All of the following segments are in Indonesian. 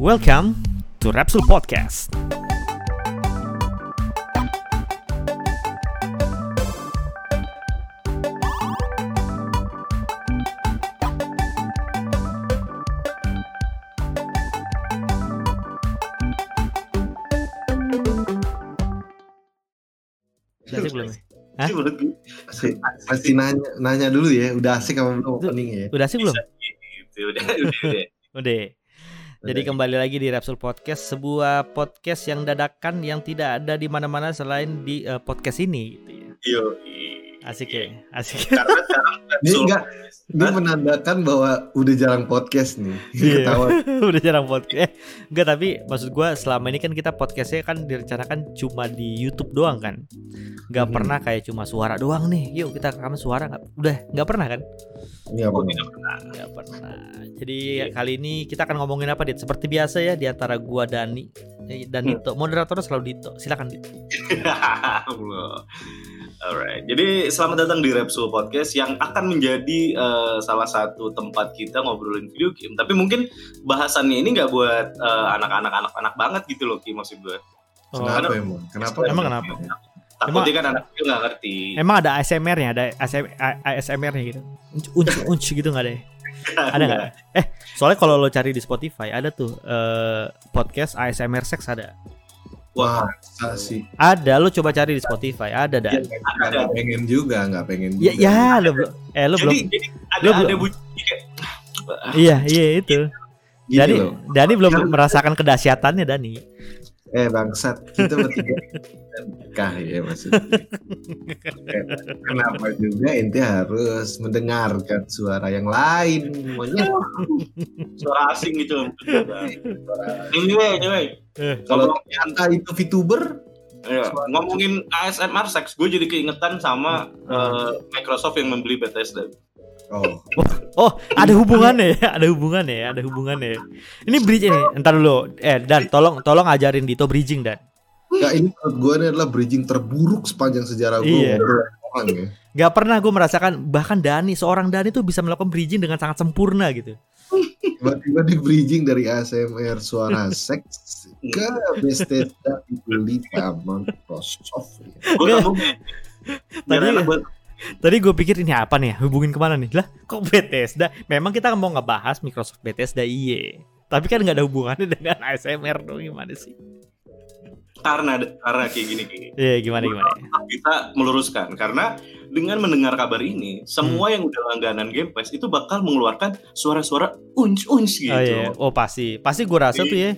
Welcome to Rapsul Podcast. Sih belum? Hah? Pasti, pasti nanya nanya dulu ya, udah asik apa belum opening ya? Udah sih belum? Gitu, udah, udah, udah. Udah. Jadi kembali lagi di Rapsul Podcast, sebuah podcast yang dadakan yang tidak ada di mana-mana selain di eh, podcast ini gitu ya. Yo, Asik ya, asik. Karena sekarang Ini enggak ini menandakan bahwa udah jarang podcast nih. Iya. Udah jarang podcast. Eh, enggak tapi maksud gua selama ini kan kita podcastnya kan direncanakan cuma di YouTube doang kan. Nggak Mhm. pernah kayak cuma suara doang nih. Yuk kita rekaman suara nggak? Udah nggak pernah kan? Iya, Bang. Nggak pernah. Jadi kali ini kita akan ngomongin apa Dit? Seperti biasa ya di antara gua Dani eh, dan Dito. Moderatornya selalu Dito. Silakan Dit. Allah. Alright, jadi selamat datang di Repsul Podcast yang akan menjadi eh, salah satu tempat kita ngobrolin video game. Tapi mungkin bahasannya ini nggak buat eh, anak-anak anak-anak banget gitu loh, Ki maksud gue. Oh, Kenapa emang? Kenapa? Emang kenapa? Takutnya kan anak kecil nggak ngerti. Emang ada ASMR-nya, ada ASMR-nya gitu. Unc unc gitu nggak ada? ya? Ada nggak? Eh, soalnya kalau lo cari di Spotify ada tuh eh, podcast ASMR seks ada. Wah, Masa sih? Ada, lo coba cari di Spotify, ada dah. Ya, nggak pengen juga, nggak pengen Ya, juga. ya, lo belum. Eh, lo belum. jadi, jadi ada lu ada belum- bunyi kayak Iya, iya itu. Gini Dani, loh. Dani belum merasakan kedahsyatannya Dani. Eh bangsat, kita bertiga nikah ya maksudnya. Kenapa juga ente harus mendengarkan suara yang lain? Maunya suara asing gitu. Anyway, anyway. Eh, kalau ternyata itu VTuber, Ya, ngomongin ASMR seks, gue jadi keingetan sama eh, Microsoft yang membeli Bethesda. oh Oh, ada hubungannya ya, ada hubungannya ya, ada hubungannya. ya. Ini bridge ini, entar dulu. Eh, Dan, tolong tolong ajarin Dito bridging Dan. Enggak, ini menurut gue ini adalah bridging terburuk sepanjang sejarah gue Iya. orang ya. Gak pernah gue merasakan bahkan Dani seorang Dani tuh bisa melakukan bridging dengan sangat sempurna gitu. Tiba-tiba di bridging dari ASMR suara seks ke Bethesda dibeli sama Microsoft. Ya. Gue kamu Tadi- buat Tadi gue pikir ini apa nih? ya? Hubungin ke mana nih? Lah, kok Bethesda? Memang kita mau ngebahas Microsoft Bethesda iye. Tapi kan nggak ada hubungannya dengan ASMR dong gimana sih? Karena karena kayak gini kayak gini. Iya gimana gimana? Kita meluruskan karena dengan mendengar kabar ini, semua yang udah langganan Game Pass itu bakal mengeluarkan suara-suara unc unc gitu. Oh iya, oh pasti, pasti gue rasa tuh ya.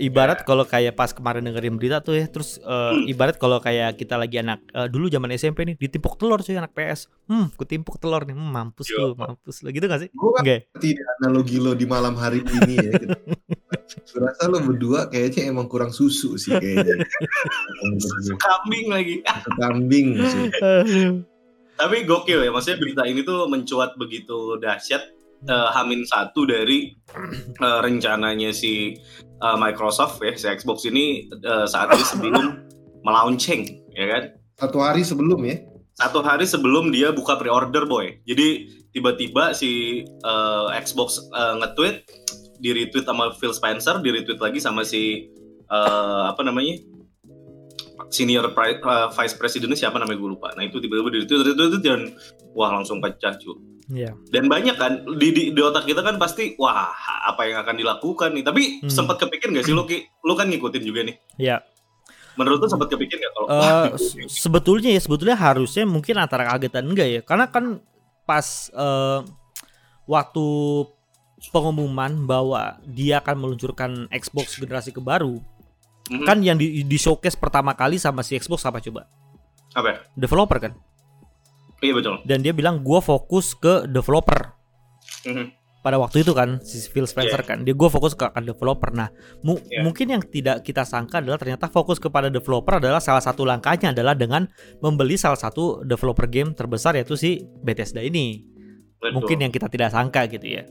Ibarat kalau kayak pas kemarin dengerin berita tuh ya, terus eh, ibarat kalau kayak kita lagi anak eh, dulu zaman SMP nih ditimpuk telur cuy anak PS. Hmm, kutimpuk telur nih, hmm, mampus Yo. lu, mampus lu gitu gak sih? Gue kan Enggak. tidak analogi lo di malam hari ini ya. Gitu. Rasa lo berdua kayaknya emang kurang susu sih kayaknya. Kambing lagi. Kambing sih. Tapi gokil ya, maksudnya berita ini tuh mencuat begitu dahsyat eh, Hamin satu dari eh, rencananya si eh, Microsoft ya, si Xbox ini eh, saat ini sebelum melaunching, ya kan? Satu hari sebelum ya. satu hari sebelum dia buka pre-order boy. Jadi tiba-tiba si eh, Xbox eh, nge-tweet, di retweet sama Phil Spencer, di retweet lagi sama si eh, apa namanya senior pri- eh, vice presidennya siapa namanya gue lupa. Nah itu tiba-tiba di retweet, retweet dan wah langsung pecah cuy. Iya. Dan banyak kan di, di di otak kita kan pasti wah apa yang akan dilakukan nih. Tapi Hmm. sempat kepikir gak sih lo Ki? Lo kan ngikutin juga nih. Iya. Menurut lo sempat kepikir gak kalau se- sebetulnya ya sebetulnya harusnya mungkin antara kaget dan enggak ya karena kan pas eh, waktu pengumuman bahwa dia akan meluncurkan Xbox generasi kebaru Mhm. kan yang di, di showcase pertama kali sama si Xbox apa coba apa developer kan Iya betul. dan dia bilang gua fokus ke developer Mhm. pada waktu itu kan si Phil Spencer kan dia gua fokus ke ke developer nah mu- Iya. mungkin yang tidak kita sangka adalah ternyata fokus kepada developer adalah salah satu langkahnya adalah dengan membeli salah satu developer game terbesar yaitu si Bethesda ini Betul. mungkin yang kita tidak sangka gitu ya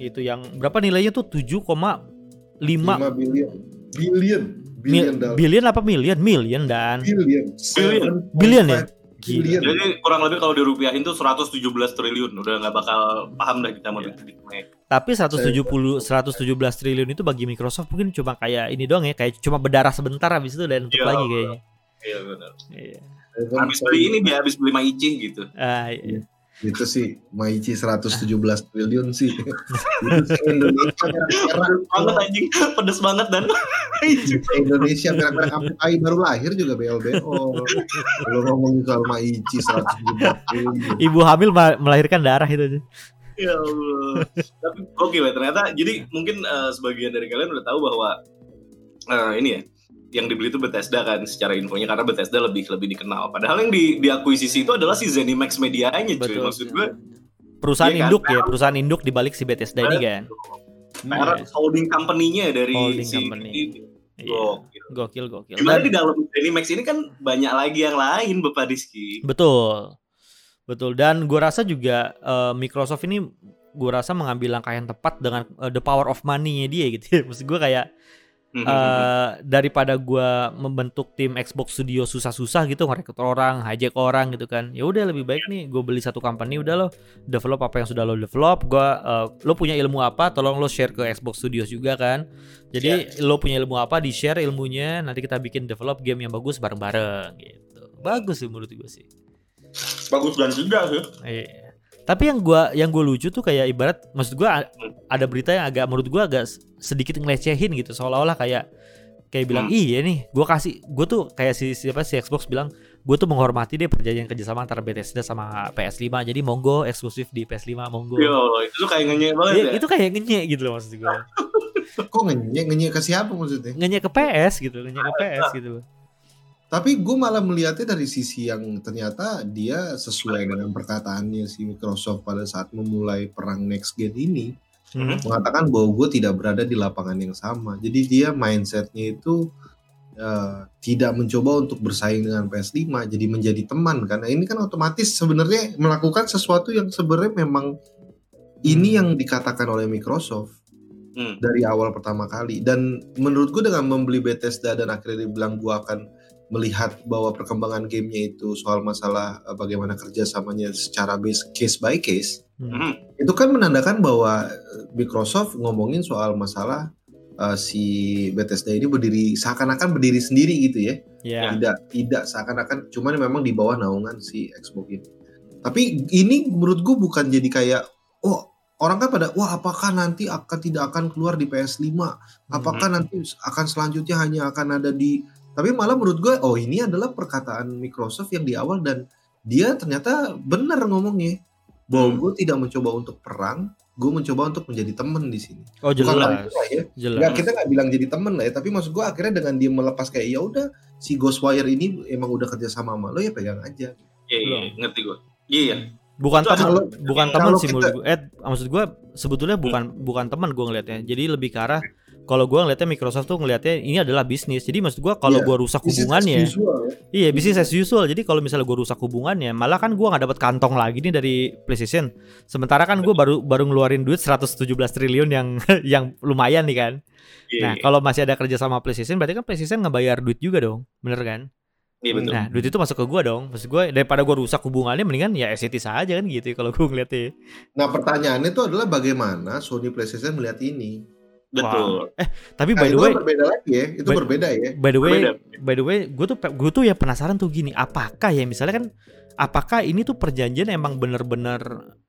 itu yang berapa nilainya tuh 7,5 5 billion. Billion. Billion dollar. billion apa million million dan Billion. Billion. Billion ya? Gila. Jadi kurang lebih kalau dirupiahin tuh 117 triliun. Udah nggak bakal paham dah kita mau Iya. duit-duitnya. Tapi 170 117 triliun itu bagi Microsoft mungkin cuma kayak ini doang ya, kayak cuma berdarah sebentar habis itu dan untuk Iya, lagi kayaknya. Iya benar. Iya. Habis beli ini dia habis beli Maichi gitu. Ah, iya. Itu sih Maichi 117 triliun sih. Indonesia banget anjing, pedes banget dan Indonesia merah-merah kampung ai baru lahir juga BLBO. Kalau ngomongin soal Maichi 117 triliun. Ibu hamil melahirkan darah itu aja. ya Allah. Tapi gokil ya ternyata. Jadi mungkin eh, sebagian dari kalian udah tahu bahwa eh, ini ya yang dibeli itu Bethesda kan secara infonya karena Bethesda lebih lebih dikenal. Padahal yang di diakuisisi itu adalah si ZeniMax medianya cuy. Betul. Maksud gue Perusahaan kan? induk ya, perusahaan induk di balik si Bethesda ini kan. karena holding company-nya dari Holding si company. ini. Iya. Gokil. Gokil, gokil. Gimana Dan- di dalam ZeniMax ini kan banyak lagi yang lain Bapak Rizky. Betul. Betul. Dan gue rasa juga eh, Microsoft ini gue rasa mengambil langkah yang tepat dengan eh, the power of money-nya dia gitu. ya. Maksud gue kayak Eh, daripada gue membentuk tim Xbox Studio susah-susah gitu ngerekrut orang, hijack orang gitu kan. Ya udah lebih baik nih gue beli satu company udah lo develop apa yang sudah lo develop. Gua eh, lo punya ilmu apa, tolong lo share ke Xbox Studios juga kan. Jadi lo punya ilmu apa, di share ilmunya. Nanti kita bikin develop game yang bagus bareng-bareng gitu. Bagus sih menurut gue sih. Bagus dan juga sih. Iya. Tapi yang gua yang gue lucu tuh kayak ibarat maksud gua ada berita yang agak menurut gua agak sedikit ngelecehin gitu seolah-olah kayak kayak bilang Hmm. iya nih gua kasih gua tuh kayak si siapa si Xbox bilang gue tuh menghormati deh perjanjian kerjasama antara Bethesda sama PS5 jadi monggo eksklusif di PS5 monggo Yo, itu tuh kayak ngenyek banget Iya, ya. itu kayak ngenyek gitu loh maksud gue Kok ngenyek ngenyek ke siapa maksudnya? ngenyek ke PS gitu ngenyek ke PS gitu loh Tapi gue malah melihatnya dari sisi yang ternyata dia sesuai dengan perkataannya si Microsoft pada saat memulai perang next gen ini Hmm. mengatakan bahwa gue tidak berada di lapangan yang sama. Jadi dia mindsetnya itu eh, tidak mencoba untuk bersaing dengan PS5, jadi menjadi teman karena ini kan otomatis sebenarnya melakukan sesuatu yang sebenarnya memang ini yang dikatakan oleh Microsoft Hmm. dari awal pertama kali dan menurut gue dengan membeli Bethesda dan akhirnya dibilang gue akan melihat bahwa perkembangan gamenya itu soal masalah eh, bagaimana kerjasamanya secara base case by case Hmm. itu kan menandakan bahwa eh, Microsoft ngomongin soal masalah eh, si Bethesda ini berdiri seakan-akan berdiri sendiri gitu ya. Ya tidak tidak seakan-akan cuman memang di bawah naungan si Xbox ini. Tapi ini menurut gue bukan jadi kayak oh orang kan pada wah apakah nanti akan tidak akan keluar di PS5 apakah nanti akan selanjutnya hanya akan ada di tapi malah menurut gue oh ini adalah perkataan Microsoft yang di awal dan dia ternyata benar ngomongnya bahwa Hmm. gue tidak mencoba untuk perang gue mencoba untuk menjadi teman di sini oh bukan jelas lagi lah ya jelas Nggak, kita nggak bilang jadi temen lah ya, tapi maksud gua akhirnya dengan dia melepas kayak ya udah si Ghostwire ini emang udah kerja sama sama lo ya pegang aja. Iya, iya, ngerti gue. Iya. bukan Itu teman kalau- bukan teman sih kita- menurut gue eh maksud gue sebetulnya bukan bukan teman gue ngelihatnya jadi lebih ke arah kalau gue ngelihatnya Microsoft tuh ngelihatnya ini adalah bisnis jadi maksud gue kalau Iya, gue rusak hubungannya as usual ya. iya bisnis as usual jadi kalau misalnya gue rusak hubungannya malah kan gue nggak dapat kantong lagi nih dari PlayStation sementara kan gue baru baru ngeluarin duit 117 triliun yang yang lumayan nih kan Iya, nah iya. kalau masih ada kerja sama PlayStation berarti kan PlayStation ngebayar duit juga dong bener kan Iya, betul. Nah, duit itu masuk ke gua dong. Maksud gue daripada gua rusak hubungannya mendingan ya SCT saja kan gitu kalau gua ngeliatnya. Nah pertanyaannya itu adalah bagaimana Sony PlayStation melihat ini. Betul. Eh, tapi Nah, by the itu way, kan berbeda lagi ya, itu by- berbeda ya. by the way, Berbeda. by the way, gue tuh gue tuh ya penasaran tuh gini, apakah ya misalnya kan apakah ini tuh perjanjian emang bener-bener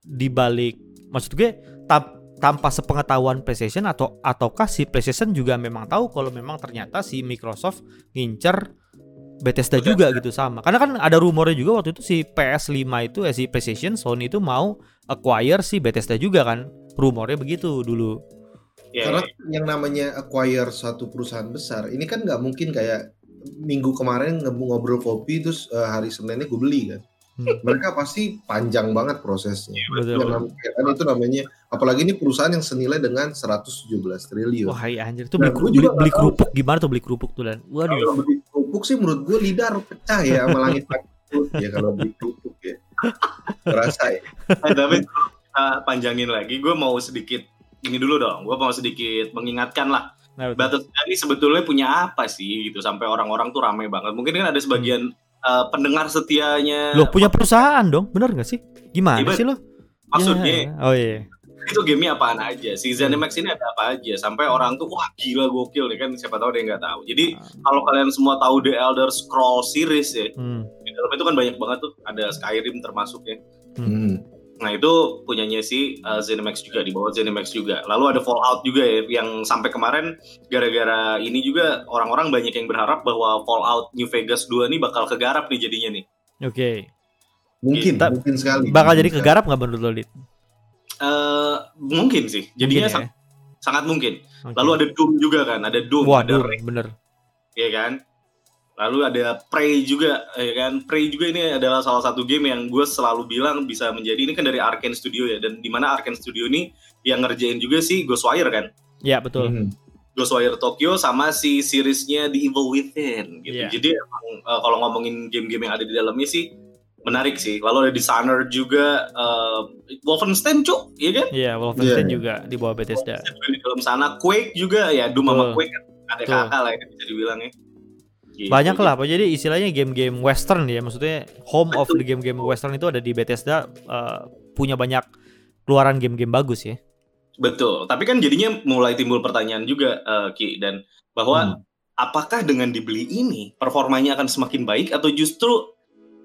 dibalik maksud gue tap- tanpa sepengetahuan PlayStation atau ataukah si PlayStation juga memang tahu kalau memang ternyata si Microsoft ngincer Bethesda juga gitu sama. Karena kan ada rumornya juga waktu itu si PS5 itu eh si PlayStation Sony itu mau acquire si Bethesda juga kan. Rumornya begitu dulu. Iya, Karena iya. yang namanya acquire satu perusahaan besar, ini kan nggak mungkin kayak minggu kemarin ngobrol kopi terus eh, hari Seninnya gue beli kan. Hmm. Mereka pasti panjang banget prosesnya. Betul. Yang namanya- kan itu namanya apalagi ini perusahaan yang senilai dengan 117 triliun. Wah, iya anjir. Itu beli, Nah, beli, beli kerupuk gimana tuh beli kerupuk tuh dan. Waduh. Kalau beli kerupuk sih menurut gue lidah pecah ya sama langit ya kalau beli kerupuk ya. Terasa ya. Eh, tapi kita panjangin lagi, gue mau sedikit ini dulu dong. Gue mau sedikit mengingatkan lah. Nah, betul. Ini sebetulnya punya apa sih gitu sampai orang-orang tuh rame banget. Mungkin kan ada sebagian eh, pendengar setianya Loh punya perusahaan dong, bener nggak sih? Gimana Iya, sih lo? maksudnya Ya, Oh iya. itu gamenya apaan aja si Zenimax ini ada apa aja sampai orang tuh wah gila gokil nih kan siapa tahu dia nggak tahu jadi kalau kalian semua tahu The Elder Scroll series ya Hmm. di dalam itu kan banyak banget tuh ada Skyrim termasuk ya Hmm. Nah itu punyanya si uh, Zenimax juga di bawah Zenimax juga lalu ada Fallout juga ya yang sampai kemarin gara-gara ini juga orang-orang banyak yang berharap bahwa Fallout New Vegas 2 ini bakal kegarap nih jadinya nih Oke. Mungkin, Kita- mungkin sekali. Bakal Mungkin jadi sekali. kegarap nggak menurut lo, Dit? Eh, mungkin sih jadinya Mungkin ya? sang- sangat mungkin Oke. lalu ada Doom juga kan ada Doom Wah, ada Doom, bener. ya kan lalu ada Prey juga ya kan Prey juga ini adalah salah satu game yang gue selalu bilang bisa menjadi ini kan dari Arkane Studio ya dan di mana Arkane Studio ini yang ngerjain juga sih Ghostwire kan Ya betul. Hmm. Ghostwire Tokyo sama si seriesnya The Evil Within gitu Iya. jadi emang eh, kalau ngomongin game-game yang ada di dalamnya sih menarik sih lalu ada designer juga eh, Wolfenstein cuk ya kan Iya, Wolfenstein Iya. juga di bawah Bethesda. juga di dalam sana Quake juga ya Doom sama. Quake kan ada kakak lah ya bisa dibilang ya Gitu. Banyak lah, apa jadi istilahnya game-game western ya, maksudnya home of Betul. the game-game western itu ada di Bethesda eh, punya banyak keluaran game-game bagus ya. Betul, tapi kan jadinya mulai timbul pertanyaan juga eh, Ki dan bahwa Hmm. apakah dengan dibeli ini performanya akan semakin baik atau justru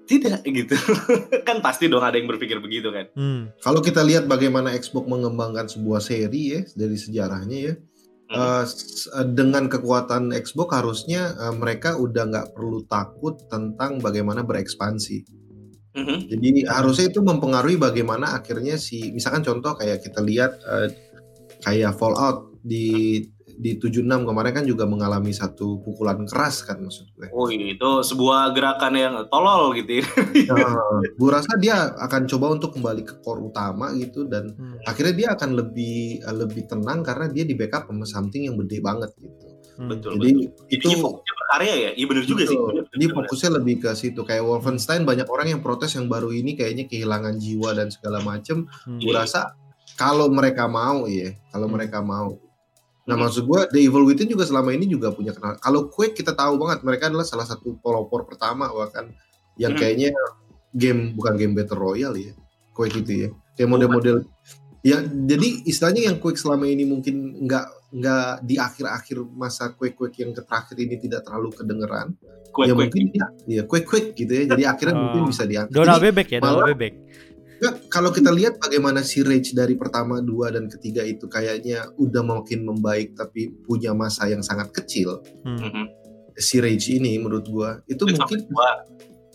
tidak gitu? kan pasti dong ada yang berpikir begitu kan. Hmm. Kalau kita lihat bagaimana Xbox mengembangkan sebuah seri ya dari sejarahnya ya, Hmm. eh, dengan kekuatan Xbox harusnya eh, mereka udah nggak perlu takut tentang bagaimana berekspansi. Mhm. Jadi harusnya itu mempengaruhi bagaimana akhirnya si, misalkan contoh kayak kita lihat eh, kayak Fallout di di 76 kemarin kan juga mengalami satu pukulan keras kan maksud gue. Oh iya, itu sebuah gerakan yang tolol gitu ya. Nah, gue rasa dia akan coba untuk kembali ke core utama gitu dan Hmm. akhirnya dia akan lebih lebih tenang karena dia di backup sama something yang gede banget gitu. Hmm. Betul Jadi betul. itu Jadinya fokusnya berkarya ya. Iya benar juga sih. Bener, Jadi bener, fokusnya lebih ke situ kayak Wolfenstein banyak orang yang protes yang baru ini kayaknya kehilangan jiwa dan segala macem. Hmm. Gue rasa kalau mereka mau ya, kalau Hmm. mereka mau. Nah Hmm. maksud gue The Evil Within juga selama ini juga punya kenal. Kalau Quake kita tahu banget mereka adalah salah satu pelopor pertama bahkan yang Hmm. kayaknya game bukan game battle royale ya, Quake itu ya. Kayak model-model ya jadi istilahnya yang Quake selama ini mungkin nggak nggak di akhir-akhir masa Quake-Quake yang terakhir ini tidak terlalu kedengeran. Quake, ya quake. mungkin ya, ya Quake-Quake gitu ya. Jadi akhirnya Oh. mungkin bisa diangkat. Donald Jadi, Bebek ya, Donald Bebek. Nggak, kalau kita lihat bagaimana si Rage dari pertama, dua dan ketiga itu kayaknya udah makin membaik tapi punya masa yang sangat kecil. Hmm. Mhm. Si Rage ini menurut gua itu Itu mungkin sampai tua.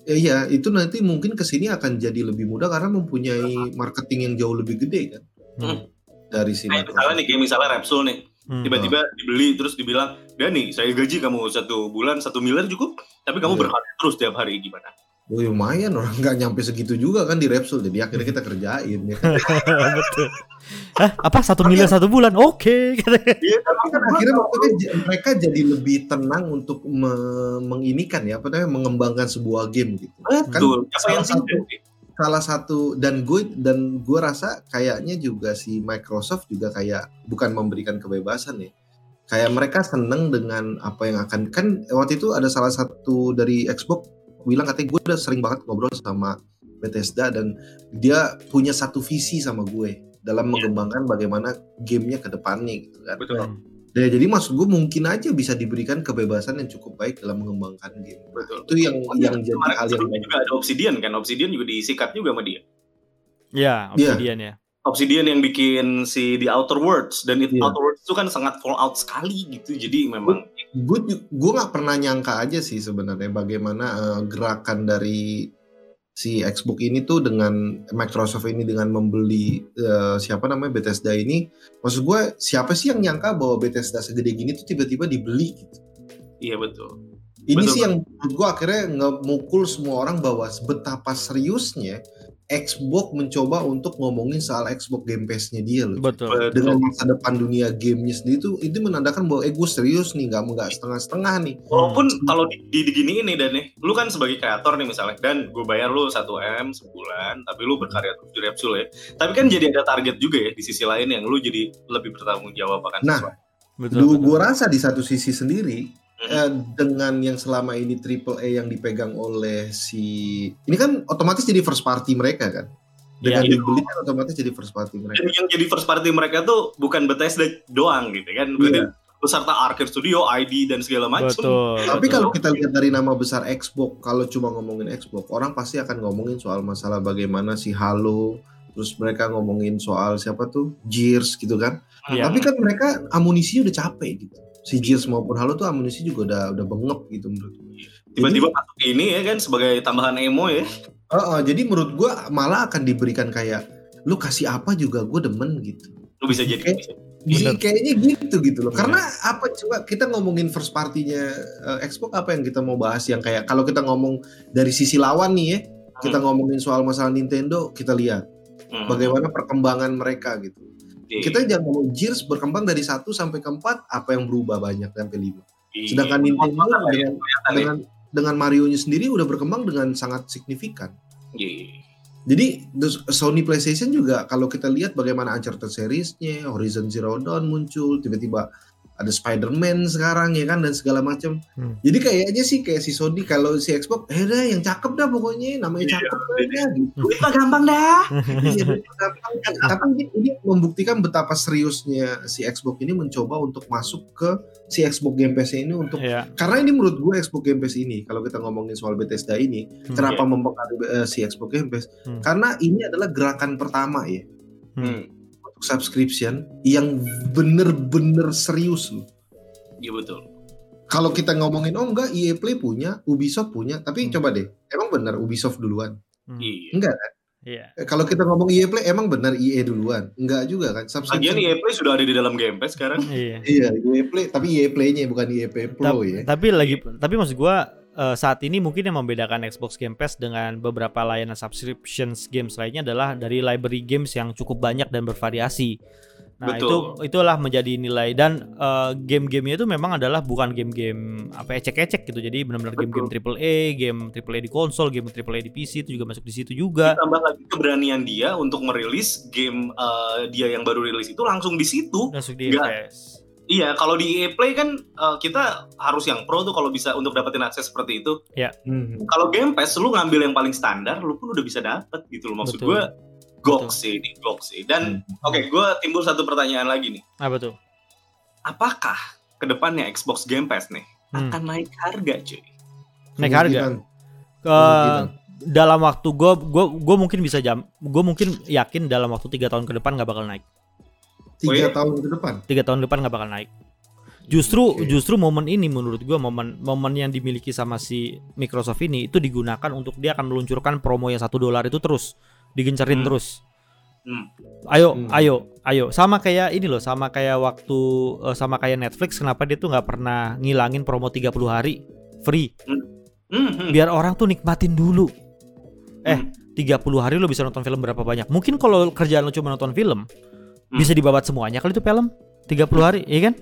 ya, iya itu nanti mungkin ke sini akan jadi lebih mudah karena mempunyai marketing yang jauh lebih gede kan Hmm. dari si Nah, misalnya nih, kayak misalnya Repsol nih, Hmm. tiba-tiba dibeli terus dibilang, Dani, saya gaji kamu satu bulan satu miliar cukup, tapi kamu Iya. berkarya terus tiap hari gimana? Oh, ya lumayan orang nggak nyampe segitu juga kan di Repsol jadi akhirnya kita kerjain ya. Betul. Hah, apa satu miliar satu bulan? Oke. Iya, tapi kan akhirnya maksudnya mereka jadi lebih tenang untuk me- menginikan ya apa namanya mengembangkan sebuah game gitu. betul. Apa yang salah satu-? Salah satu dan gue dan gue rasa kayaknya juga si Microsoft juga kayak bukan memberikan kebebasan ya. Kayak mereka seneng dengan apa yang akan kan waktu itu ada salah satu dari Xbox bilang katanya gue udah sering banget ngobrol sama Bethesda dan dia punya satu visi sama gue dalam Iya. mengembangkan bagaimana gamenya ke depannya gitu kan. Betul. Ya, jadi maksud gue mungkin aja bisa diberikan kebebasan yang cukup baik dalam mengembangkan game. Nah, Betul. Itu yang Oh, iya, yang jadi hal yang sebelumnya juga ada Obsidian kan, Obsidian juga disikat juga sama dia. Ya, Iya. Obsidian ya. Obsidian yang bikin si The Outer Worlds dan Iya. Outer Worlds itu kan sangat Fallout sekali gitu. Jadi memang gue gue nggak pernah nyangka aja sih sebenarnya bagaimana eh, gerakan dari si Xbox ini tuh dengan Microsoft ini dengan membeli eh, siapa namanya Bethesda ini maksud gue siapa sih yang nyangka bahwa Bethesda segede gini tuh tiba-tiba dibeli gitu iya betul. ini Betul, sih yang menurut gue akhirnya ngemukul semua orang bahwa betapa seriusnya Xbox mencoba untuk ngomongin soal Xbox Game Pass-nya dia loh Betul. dengan masa depan dunia gamenya sendiri itu itu menandakan bahwa eh gue serius nih nggak nggak setengah-setengah nih Walaupun Hmm. kalau di, di, diginiin nih Dan nih, lu kan sebagai kreator nih misalnya dan gue bayar lu 1 m sebulan, tapi lu berkarya terus di Repsol ya. Tapi kan jadi ada target juga ya di sisi lain yang lu jadi lebih bertanggung jawab akan Nah, sesuatu. Betul. Lu betul. gue rasa di satu sisi sendiri eh, dengan yang selama ini triple A yang dipegang oleh si ini kan otomatis jadi first party mereka kan. Dengan Iya. dibeli kan otomatis jadi first party mereka. Dan yang jadi first party mereka tuh bukan Bethesda doang gitu kan. Berarti Iya. beserta Arcade Studio, ID dan segala macam. Betul. Tapi betul. kalau kita lihat dari nama besar Xbox, kalau cuma ngomongin Xbox, orang pasti akan ngomongin soal masalah bagaimana si Halo, terus mereka ngomongin soal siapa tuh Gears gitu kan. Iya. Tapi kan mereka amunisinya udah capek gitu. Si Gears maupun Halo tuh amunisi juga udah udah bengep gitu menurut gue. Tiba-tiba masuk ini ya kan sebagai tambahan emo ya. Heeh, jadi menurut gua malah akan diberikan kayak lu kasih apa juga gue demen gitu. Lu bisa jadi Oke. bisa. Kayaknya gitu gitu loh. Bener. Karena apa coba kita ngomongin first partinya eh, Xbox apa yang kita mau bahas yang kayak kalau kita ngomong dari sisi lawan nih ya, kita ngomongin soal masalah Nintendo, kita lihat Hmm. bagaimana perkembangan mereka gitu. Iya. Kita jangan ngomong Gears berkembang dari 1 sampai ke 4 apa yang berubah banyak sampai 5. Iya. Sedangkan Nintendo dengan ya. dengan dengan Mario-nya sendiri udah berkembang dengan sangat signifikan. Iya. Jadi the- Sony PlayStation juga kalau kita lihat bagaimana Uncharted series-nya, Horizon Zero Dawn muncul, tiba-tiba ada Spider-Man sekarang ya kan dan segala macam. Hmm. Jadi kayaknya sih kayak si Sony kalau si Xbox, eh dah yang cakep dah pokoknya namanya Iya, cakep dah gitu. Duit mah gampang dah. Iya, gampang. Tapi ini, ini membuktikan betapa seriusnya si Xbox ini mencoba untuk masuk ke si Xbox Game Pass ini untuk Iya. karena ini menurut gue Xbox Game Pass ini kalau kita ngomongin soal Bethesda ini Hmm. kenapa mempengaruhi eh, si Xbox Game Pass Hmm. karena ini adalah gerakan pertama ya Hmm. Untuk subscription yang bener-bener serius loh. Iya betul. Kalau kita ngomongin oh enggak EA Play punya, Ubisoft punya, tapi Hmm. coba deh, emang bener Ubisoft duluan? Hmm. Iya. Enggak kan? Iya. Eh, Kalau kita ngomong EA Play emang bener EA duluan? Enggak juga kan? Lagian Subscription EA Play sudah ada di dalam Game Pass sekarang. Iya. Iya, EA Play, tapi EA Play-nya bukan EA Play Pro Tapi, ya. tapi lagi tapi maksud gua eh, saat ini mungkin yang membedakan Xbox Game Pass dengan beberapa layanan subscriptions games lainnya adalah dari library games yang cukup banyak dan bervariasi. Nah, Betul. itu itulah menjadi nilai dan eh, game-gamenya itu memang adalah bukan game-game apa ecek-ecek gitu. Jadi benar-benar game-game AAA, game AAA di konsol, game AAA di PC itu juga masuk di situ juga. Ditambah lagi keberanian dia untuk merilis game eh, dia yang baru rilis itu langsung di situ. Masuk di. Iya, kalau di EA Play kan eh, kita harus yang pro tuh kalau bisa untuk dapetin akses seperti itu. Hmm. Kalau Game Pass lu ngambil yang paling standar, lu pun udah bisa dapet gitu loh. Maksud gue, gok sih ini, gok sih. Dan Hmm. oke, gue timbul satu pertanyaan lagi nih. Apa tuh? Apakah ke depannya Xbox Game Pass nih Hmm. akan naik harga, cuy? Naik harga. Ke dalam waktu gue gue gue mungkin bisa jam gue mungkin yakin dalam waktu tiga tahun ke depan nggak bakal naik Tiga tahun ke depan. tiga tahun depan nggak bakal naik justru Oke. justru momen ini menurut gue momen momen yang dimiliki sama si Microsoft ini itu digunakan untuk dia akan meluncurkan promo yang satu dolar itu terus digencerin Hmm. terus Hmm. ayo Hmm. ayo ayo sama kayak ini loh sama kayak waktu eh, sama kayak Netflix kenapa dia tuh nggak pernah ngilangin promo 30 hari free Hmm, hmm. biar orang tuh nikmatin dulu eh Hmm. 30 hari lo bisa nonton film berapa banyak mungkin kalau kerjaan lo cuma nonton film Hmm. bisa dibabat semuanya. Kalau itu film 30 hari iya kan?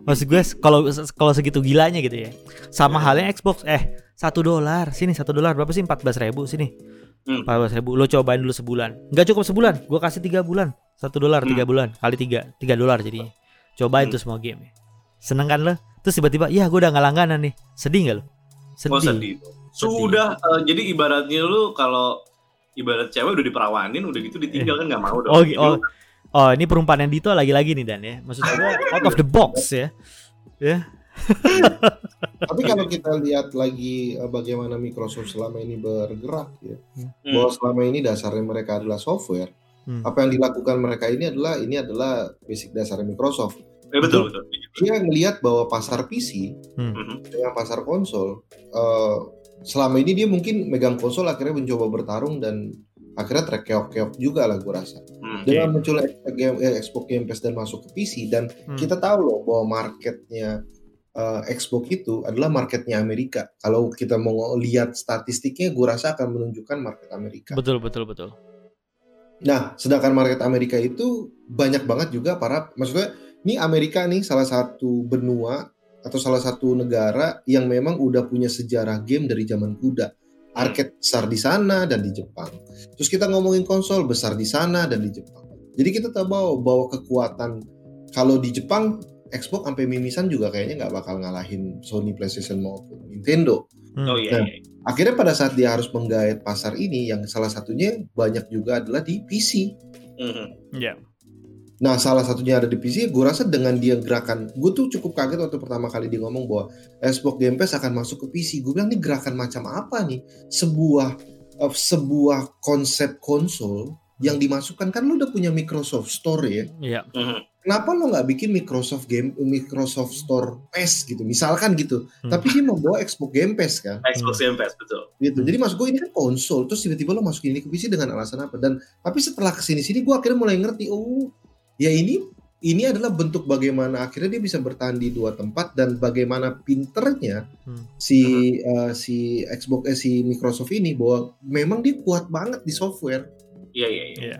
Maksud gue kalau kalau segitu gilanya gitu ya. Sama Hmm. halnya Xbox eh satu dolar. Sini satu dolar. Berapa sih? 14 ribu sini. Hmm. 14 ribu. Lo cobain dulu sebulan. Nggak cukup sebulan. Gue kasih tiga bulan. Satu dolar tiga bulan. Kali tiga tiga dolar jadinya. Cobain Hmm. tuh semua game seneng kan lo? Terus tiba-tiba iya gue udah nggak langganan nih. Sedih nggak lo? Oh, sedih. Sudah eh, jadi ibaratnya lu kalau ibarat cewek udah diperawanin udah gitu ditinggal kan nggak mau dong. Oh, Jadi oh, oh, ini perumpamaan Dito lagi-lagi nih Dan ya. Maksud gue out of the box ya. Ya. Tapi kalau kita lihat lagi eh, bagaimana Microsoft selama ini bergerak ya, Hmm. bahwa selama ini dasarnya mereka adalah software. Hmm. Apa yang dilakukan mereka ini adalah ini adalah basic dasarnya Microsoft. Eh, betul betul. Dia ngelihat bahwa pasar PC Mhm. dengan pasar konsol eh, selama ini dia mungkin megang konsol akhirnya mencoba bertarung dan akhirnya terkeok-keok juga lah gue rasa. Hmm. Dengan munculnya game, eh, Xbox Game Pass dan masuk ke PC dan Hmm. kita tahu loh bahwa marketnya eh, Xbox itu adalah marketnya Amerika. Kalau kita mau lihat statistiknya, gue rasa akan menunjukkan market Amerika. Betul betul betul. Nah, sedangkan market Amerika itu banyak banget juga para, maksudnya ini Amerika nih salah satu benua atau salah satu negara yang memang udah punya sejarah game dari zaman kuda. Arcade besar di sana dan di Jepang. Terus kita ngomongin konsol besar di sana dan di Jepang. Jadi kita tahu bahwa, bahwa kekuatan kalau di Jepang Xbox sampai mimisan juga kayaknya nggak bakal ngalahin Sony PlayStation maupun Nintendo. Hmm. Oh iya. Nah. iya. Akhirnya pada saat dia harus menggait pasar ini, yang salah satunya banyak juga adalah di PC. Mhm. Iya. Nah, salah satunya ada di PC. Gue rasa dengan dia gerakan, gue tuh cukup kaget waktu pertama kali dia ngomong bahwa Xbox Game Pass akan masuk ke PC. Gue bilang ini gerakan macam apa nih? Sebuah eh, sebuah konsep konsol yang dimasukkan kan lu udah punya Microsoft Store ya. Iya. Mhm. Kenapa lo nggak bikin Microsoft Game Microsoft Store PES gitu, misalkan gitu. Hmm. Tapi dia membawa Xbox Game Pass kan Xbox Game Pass betul. gitu. Hmm. Jadi maksud gue ini kan konsol, terus tiba-tiba lo masukin ini ke PC dengan alasan apa? Dan tapi setelah ke sini sini gue akhirnya mulai ngerti, oh ya ini ini adalah bentuk bagaimana akhirnya dia bisa bertahan di dua tempat dan bagaimana pinternya Hmm. si eh, si Xbox eh, si Microsoft ini bahwa memang dia kuat banget di software. Iya iya iya. Iya.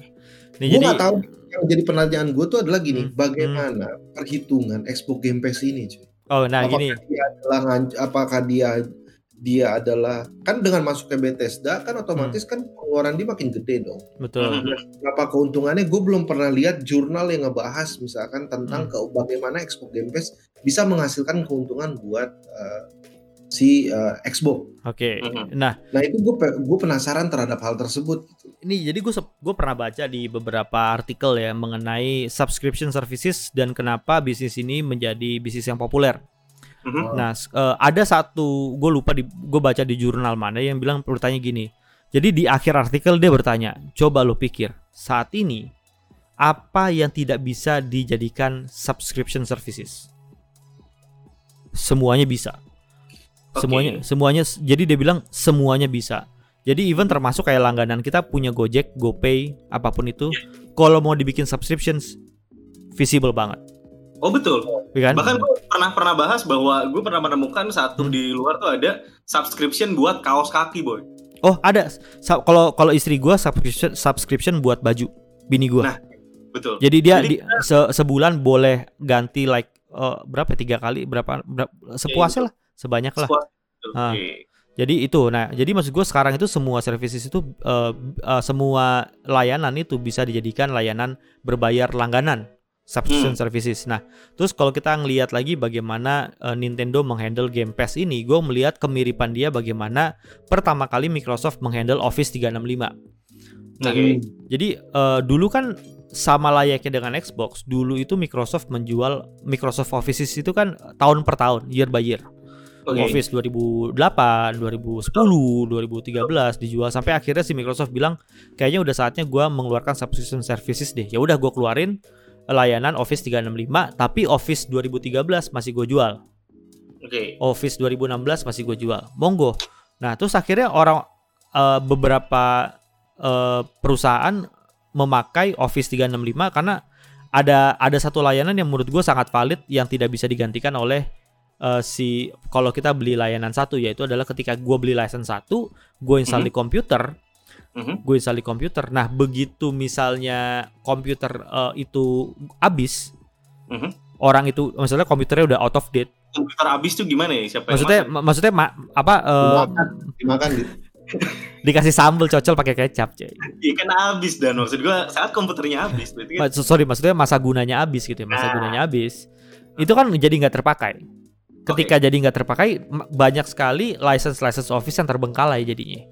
Nih, Gue jadi nggak tahu yang jadi pertanyaan gue tuh adalah gini, Hmm. bagaimana perhitungan Xbox Game Pass ini? cuy? oh nah apakah gini. dia adalah apakah dia dia adalah kan dengan masuknya Bethesda kan otomatis Hmm. kan pengeluaran dia makin gede dong. Betul. Mhm. Apa keuntungannya? Gue belum pernah lihat jurnal yang ngebahas misalkan tentang Hmm. ke bagaimana Xbox Game Pass bisa menghasilkan keuntungan buat eh, si eh, Xbox. Oke. Mhm. Nah, Nah itu gue gue penasaran terhadap hal tersebut. Ini jadi gue gue pernah baca di beberapa artikel ya mengenai subscription services dan kenapa bisnis ini menjadi bisnis yang populer. Mhm. Nah, eh, ada satu gue lupa di gue baca di jurnal mana yang bilang bertanya gini. Jadi di akhir artikel dia bertanya, coba lo pikir saat ini apa yang tidak bisa dijadikan subscription services? Semuanya bisa. Oke. Semuanya semuanya jadi dia bilang semuanya bisa. Jadi even termasuk kayak langganan kita punya Gojek, GoPay, apa pun itu, kalau mau dibikin subscriptions visible banget, Oh betul. ya kan? Bahkan gue pernah pernah bahas bahwa gue pernah menemukan satu Hmm. di luar tuh ada subscription buat kaos kaki boy. Oh ada kalau kalau istri gua subscription subscription buat baju bini gua. Nah, Betul. Jadi dia jadi di- se- sebulan boleh ganti like eh, berapa ya, tiga kali berapa, berapa sepuasnya lah sebanyak lah. Ah. Jadi itu nah jadi maksud gua sekarang itu semua services itu eh, eh, semua layanan itu bisa dijadikan layanan berbayar langganan subscription Hmm. services. Nah terus kalau kita ngelihat lagi bagaimana eh, Nintendo menghandle Game Pass ini, gue melihat kemiripan dia bagaimana pertama kali Microsoft menghandle Office 365. Nah, Oke. Jadi eh, dulu kan sama layaknya dengan Xbox, dulu itu Microsoft menjual Microsoft Office itu kan tahun per tahun, year by year. Oke. Office 2008, 2010, 2013 dijual sampai akhirnya si Microsoft bilang kayaknya udah saatnya gua mengeluarkan subscription services deh. Ya udah gua keluarin layanan Office 365 tapi Office 2013 masih gue jual. Oke. Office 2016 masih gue jual. Monggo. Nah, terus akhirnya orang eh, beberapa eh, perusahaan memakai Office 365 karena ada ada satu layanan yang menurut gue sangat valid yang tidak bisa digantikan oleh eh, si kalau kita beli layanan satu yaitu adalah ketika gue beli license satu, gue install Mhm. di komputer, Mhm. gue install di komputer. Nah, begitu misalnya komputer eh, itu habis, Mhm. orang itu misalnya komputernya udah out of date Komputer abis tuh gimana ya? Siapa maksudnya yang ma- maksudnya ma- apa eh, Dimakan, dimakan gitu. dikasih sambel cocol pakai kecap cuy. Iya kan abis dan maksud gua saat komputernya abis berarti kan. Sorry maksudnya masa gunanya habis gitu ya masa Ah. gunanya habis itu kan jadi nggak terpakai ketika jadi nggak terpakai banyak sekali license license office yang terbengkalai jadinya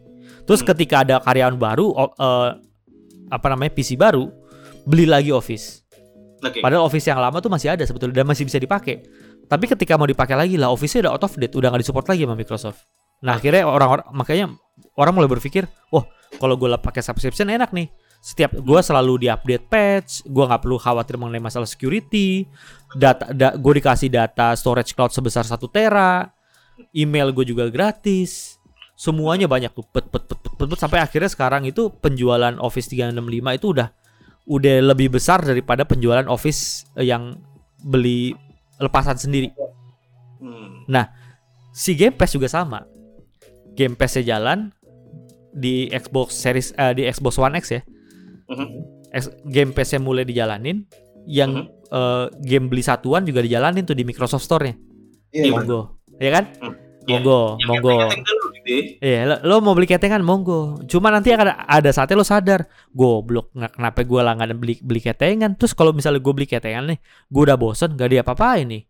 terus Hmm. ketika ada karyawan baru eh, apa namanya PC baru beli lagi office Oke. padahal office yang lama tuh masih ada sebetulnya dan masih bisa dipakai tapi ketika mau dipakai lagi lah office-nya udah out of date udah nggak disupport lagi sama Microsoft nah akhirnya orang-orang makanya orang mulai berpikir wah kalau gue pakai subscription enak nih setiap gue selalu diupdate patch gue nggak perlu khawatir mengenai masalah security data da, gue dikasih data storage cloud sebesar 1 tera email gue juga gratis semuanya banyak tuh pet, pet, pet, pet, pet, pet, sampai akhirnya sekarang itu penjualan Office 365 itu udah udah lebih besar daripada penjualan Office eh, yang beli lepasan sendiri Hmm. si Game Pass juga sama. Game Pass-nya jalan di Xbox Series eh, di Xbox One X ya. X- Game Pass-nya mulai dijalanin, yang eh, game beli satuan juga dijalanin tuh di Microsoft Store-nya. Iya, Monggo. Ya kan? Iya. Monggo, Yang monggo. di sih. Iya, lo, lo mau beli ketengan monggo. Cuma nanti akan ada saatnya lo sadar, goblok nggak kenapa gue langganan beli beli ketengan. Terus kalau misalnya gue beli ketengan nih, gue udah bosen, gak dia apa-apain nih.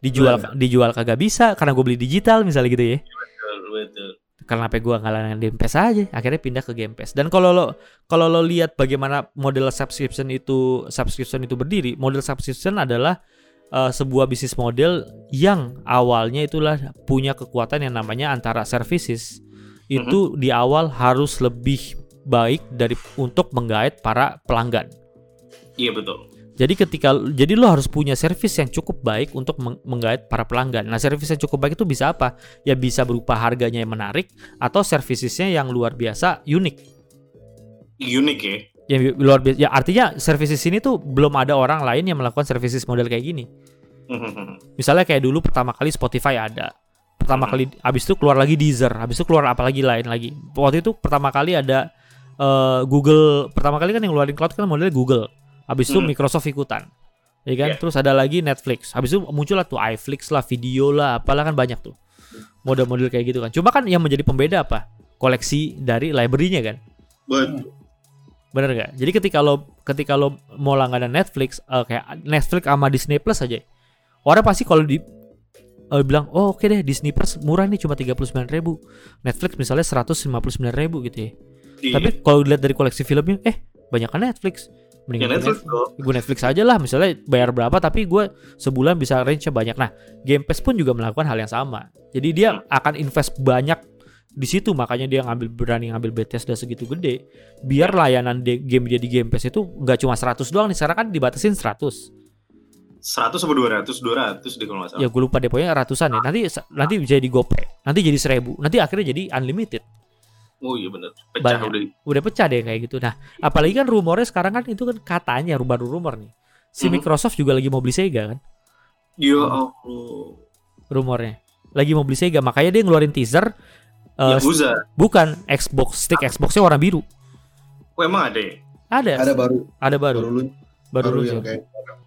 Dijual dijual kagak bisa karena gue beli digital misalnya gitu ya. Betul, betul. Kenapa gue nggak langganan Game Pass aja? Akhirnya pindah ke Game Pass. Dan kalau lo kalau lo lihat bagaimana model subscription itu subscription itu berdiri, model subscription adalah uh, sebuah bisnis model yang awalnya itulah punya kekuatan yang namanya antara services itu di awal harus lebih baik dari untuk menggait para pelanggan. Iya betul. Jadi ketika jadi lo harus punya service yang cukup baik untuk meng- menggait para pelanggan. Nah, service yang cukup baik itu bisa apa? Ya bisa berupa harganya yang menarik atau servicesnya yang luar biasa unik. Unik ya. Yang luar biasa. Ya artinya services ini tuh belum ada orang lain yang melakukan services model kayak gini. Misalnya kayak dulu pertama kali Spotify ada. Pertama Hmm. kali habis itu keluar lagi Deezer, habis itu keluar apa lagi lain lagi. Waktu itu pertama kali ada eh, Google, pertama kali kan yang ngeluarin cloud kan modelnya Google. Habis itu Hmm. Microsoft ikutan. Ya kan? Yeah. Terus ada lagi Netflix. Habis itu muncul lah tuh iFlix lah, video lah, apalah kan banyak tuh. Model-model kayak gitu kan. Cuma kan yang menjadi pembeda apa? Koleksi dari library-nya kan. Betul. Bener gak? Jadi ketika lo ketika lo mau langganan Netflix eh, kayak Netflix sama Disney Plus aja. Orang pasti kalau di eh, bilang, "Oh, oke deh, Disney Plus murah nih cuma 39.000 ribu Netflix misalnya 159.000 ribu gitu ya. Iya. Tapi kalau dilihat dari koleksi filmnya, eh banyak kan Netflix. ya Mendingan Netflix gue Netflix aja lah misalnya bayar berapa tapi gue sebulan bisa range banyak. Nah, Game Pass pun juga melakukan hal yang sama. Jadi dia akan invest banyak di situ makanya dia ngambil berani ngambil Bethesda segitu gede biar layanan de- game dia di Game Pass itu nggak cuma 100 doang nih sekarang kan dibatasin 100 100 sama 200, 200 deh kalau nggak salah. ya gue lupa deh pokoknya ratusan ya nanti nanti jadi gope nanti jadi 1000 nanti akhirnya jadi unlimited Oh iya bener. Pecah Banyak. udah. udah pecah deh kayak gitu nah apalagi kan rumornya sekarang kan itu kan katanya baru rumor nih si Mhm. Microsoft juga lagi mau beli Sega kan Ya Hmm. Allah. rumornya lagi mau beli Sega makanya dia ngeluarin teaser eh, Yakuza. bukan Xbox stick Xboxnya warna biru Oh emang ada ya? ada Ada baru ada baru baru baru, baru yang kayak